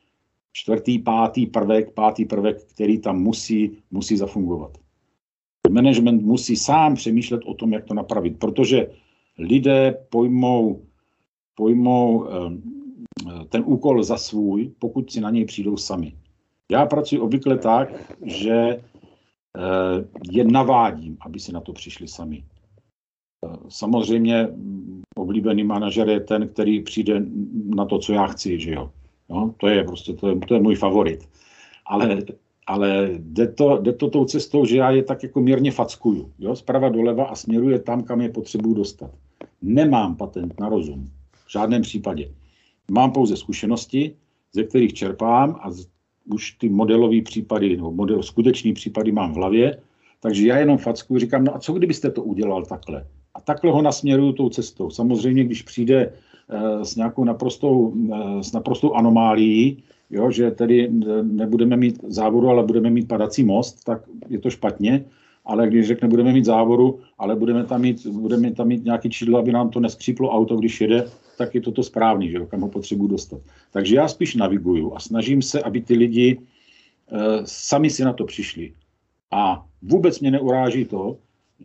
A: čtvrtý, pátý prvek, pátý prvek, který tam musí, musí zafungovat. Management musí sám přemýšlet o tom, jak to napravit, protože lidé pojmou, pojmou eh, ten úkol za svůj, pokud si na něj přijdou sami. Já pracuji obvykle tak, že eh, je navádím, aby si na to přišli sami. Eh, samozřejmě oblíbený manažer je ten, který přijde na to, co já chci, že jo. No, to je prostě, to je, to je můj favorit. Ale, ale jde, to, jde to tou cestou, že já je tak jako mírně fackuju, jo, zprava doleva a směruje tam, kam je potřebuji dostat. Nemám patent na rozum, v žádném případě. Mám pouze zkušenosti, ze kterých čerpám a už ty modelové případy, nebo model, skutečný případy mám v hlavě, takže já jenom facku říkám, no a co kdybyste to udělal takhle? A takhle ho nasměruju tou cestou. Samozřejmě, když přijde s nějakou naprostou, uh, s naprostou anomálií, jo, že tedy nebudeme mít závodu, ale budeme mít padací most, tak je to špatně. Ale když řekne, budeme mít závodu, ale budeme tam mít, budeme tam mít nějaký čidlo, aby nám to neskříplo auto, když jede, tak je toto správný, že jo, kam ho potřebuji dostat. Takže já spíš naviguju a snažím se, aby ty lidi e, sami si na to přišli. A vůbec mě neuráží to,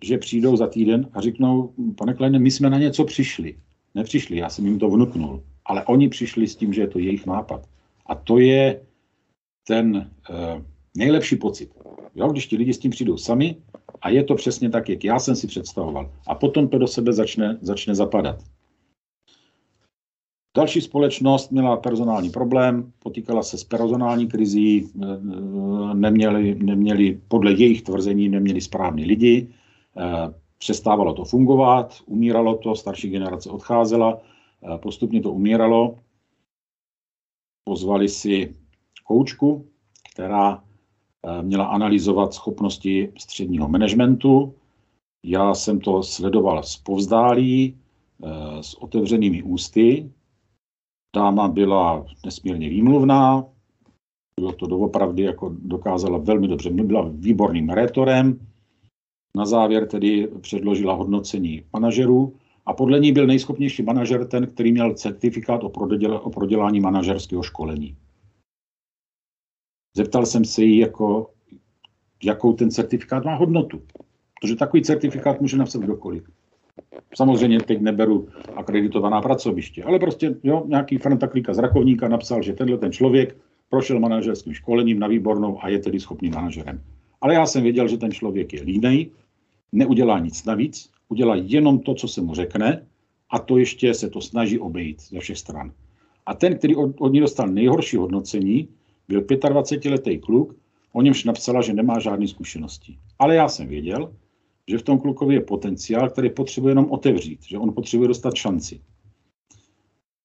A: že přijdou za týden a řeknou, pane Kleine, my jsme na něco přišli. Nepřišli, já jsem jim to vnuknul. Ale oni přišli s tím, že je to jejich nápad. A to je ten e, nejlepší pocit. Jo, když ti lidi s tím přijdou sami a je to přesně tak, jak já jsem si představoval. A potom to do sebe začne, začne zapadat. Další společnost měla personální problém, potýkala se s personální krizí, e, e, neměli, neměli podle jejich tvrzení neměli správní lidi, přestávalo to fungovat, umíralo to, starší generace odcházela, postupně to umíralo. Pozvali si koučku, která měla analyzovat schopnosti středního managementu. Já jsem to sledoval z povzdálí, s otevřenými ústy, Dáma byla nesmírně výmluvná, bylo to doopravdy, jako dokázala velmi dobře, byla výborným rétorem. Na závěr tedy předložila hodnocení manažerů a podle ní byl nejschopnější manažer ten, který měl certifikát o, proděle, o prodělání manažerského školení. Zeptal jsem se jí, jako, jakou ten certifikát má hodnotu. Protože takový certifikát může napsat kdokoliv. Samozřejmě teď neberu akreditovaná pracoviště, ale prostě jo, nějaký Franta Klíka z Rakovníka napsal, že tenhle ten člověk prošel manažerským školením na výbornou a je tedy schopným manažerem. Ale já jsem věděl, že ten člověk je línej, neudělá nic navíc, udělá jenom to, co se mu řekne a to ještě se to snaží obejít ze všech stran. A ten, který od, od ní dostal nejhorší hodnocení, byl 25-letý kluk, o němž napsala, že nemá žádné zkušenosti. Ale já jsem věděl, že v tom klukovi je potenciál, který potřebuje jenom otevřít, že on potřebuje dostat šanci.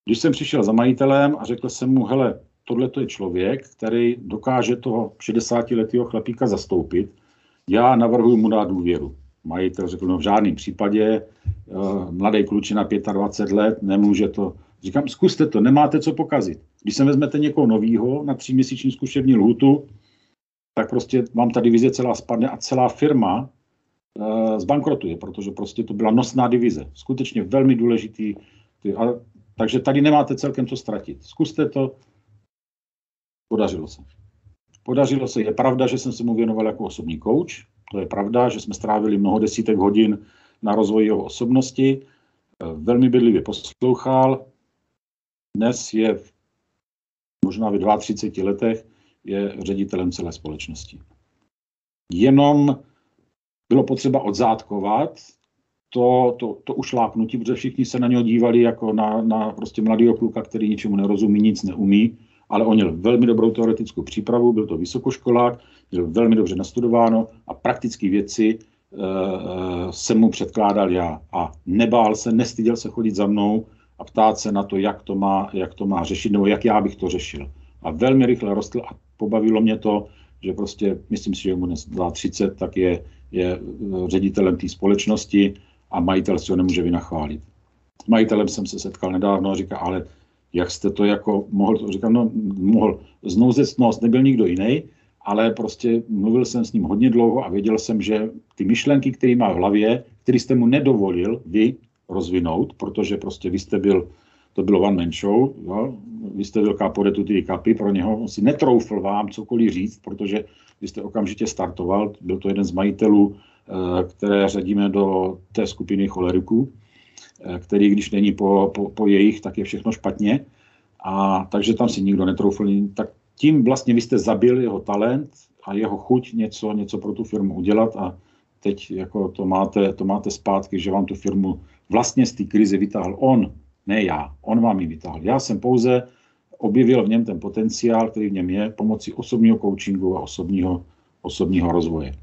A: Když jsem přišel za majitelem a řekl jsem mu, hele, tohle je člověk, který dokáže toho 60-letého chlapíka zastoupit, já navrhuji mu dát důvěru. Majitel řekl, no v žádném případě, uh, mladý klučina 25 let, nemůže to. Říkám, zkuste to, nemáte co pokazit. Když se vezmete někoho novýho na tříměsíční zkušební lhutu, tak prostě vám ta divize celá spadne a celá firma Eh, zbankrotuje, protože prostě to byla nosná divize. Skutečně velmi důležitý. A, takže tady nemáte celkem co ztratit. Zkuste to. Podařilo se. Podařilo se. Je pravda, že jsem se mu věnoval jako osobní coach. To je pravda, že jsme strávili mnoho desítek hodin na rozvoji jeho osobnosti. Eh, velmi bedlivě poslouchal. Dnes je možná ve 32 letech je ředitelem celé společnosti. jenom bylo potřeba odzátkovat to, to, to ušlápnutí, protože všichni se na něho dívali jako na, na prostě mladého kluka, který ničemu nerozumí, nic neumí, ale on měl velmi dobrou teoretickou přípravu, byl to vysokoškolák, měl velmi dobře nastudováno a praktické věci uh, jsem mu předkládal já. A nebál se, nestyděl se chodit za mnou a ptát se na to, jak to má, jak to má řešit, nebo jak já bych to řešil. A velmi rychle rostl a pobavilo mě to, že prostě, myslím si, že mu dnes 30, tak je, je ředitelem té společnosti a majitel si ho nemůže vynachválit. S majitelem jsem se setkal nedávno a říká, ale jak jste to jako mohl, říkám, no mohl, znouzectnost nebyl nikdo jiný, ale prostě mluvil jsem s ním hodně dlouho a věděl jsem, že ty myšlenky, které má v hlavě, které jste mu nedovolil vy rozvinout, protože prostě vy jste byl, to bylo one man show, jo? vy jste byl kaporetu ty kapy, pro něho on si netroufl vám cokoliv říct, protože vy jste okamžitě startoval, byl to jeden z majitelů, eh, které řadíme do té skupiny choleriků, který když není po, po, po jejich, tak je všechno špatně. A takže tam si nikdo netroufl, tak tím vlastně vy jste zabil jeho talent a jeho chuť něco, něco pro tu firmu udělat a teď jako to máte, to máte zpátky, že vám tu firmu vlastně z té krize vytáhl on, ne já. On vám ji vytáhl. Já jsem pouze objevil v něm ten potenciál, který v něm je, pomocí osobního coachingu a osobního, osobního rozvoje.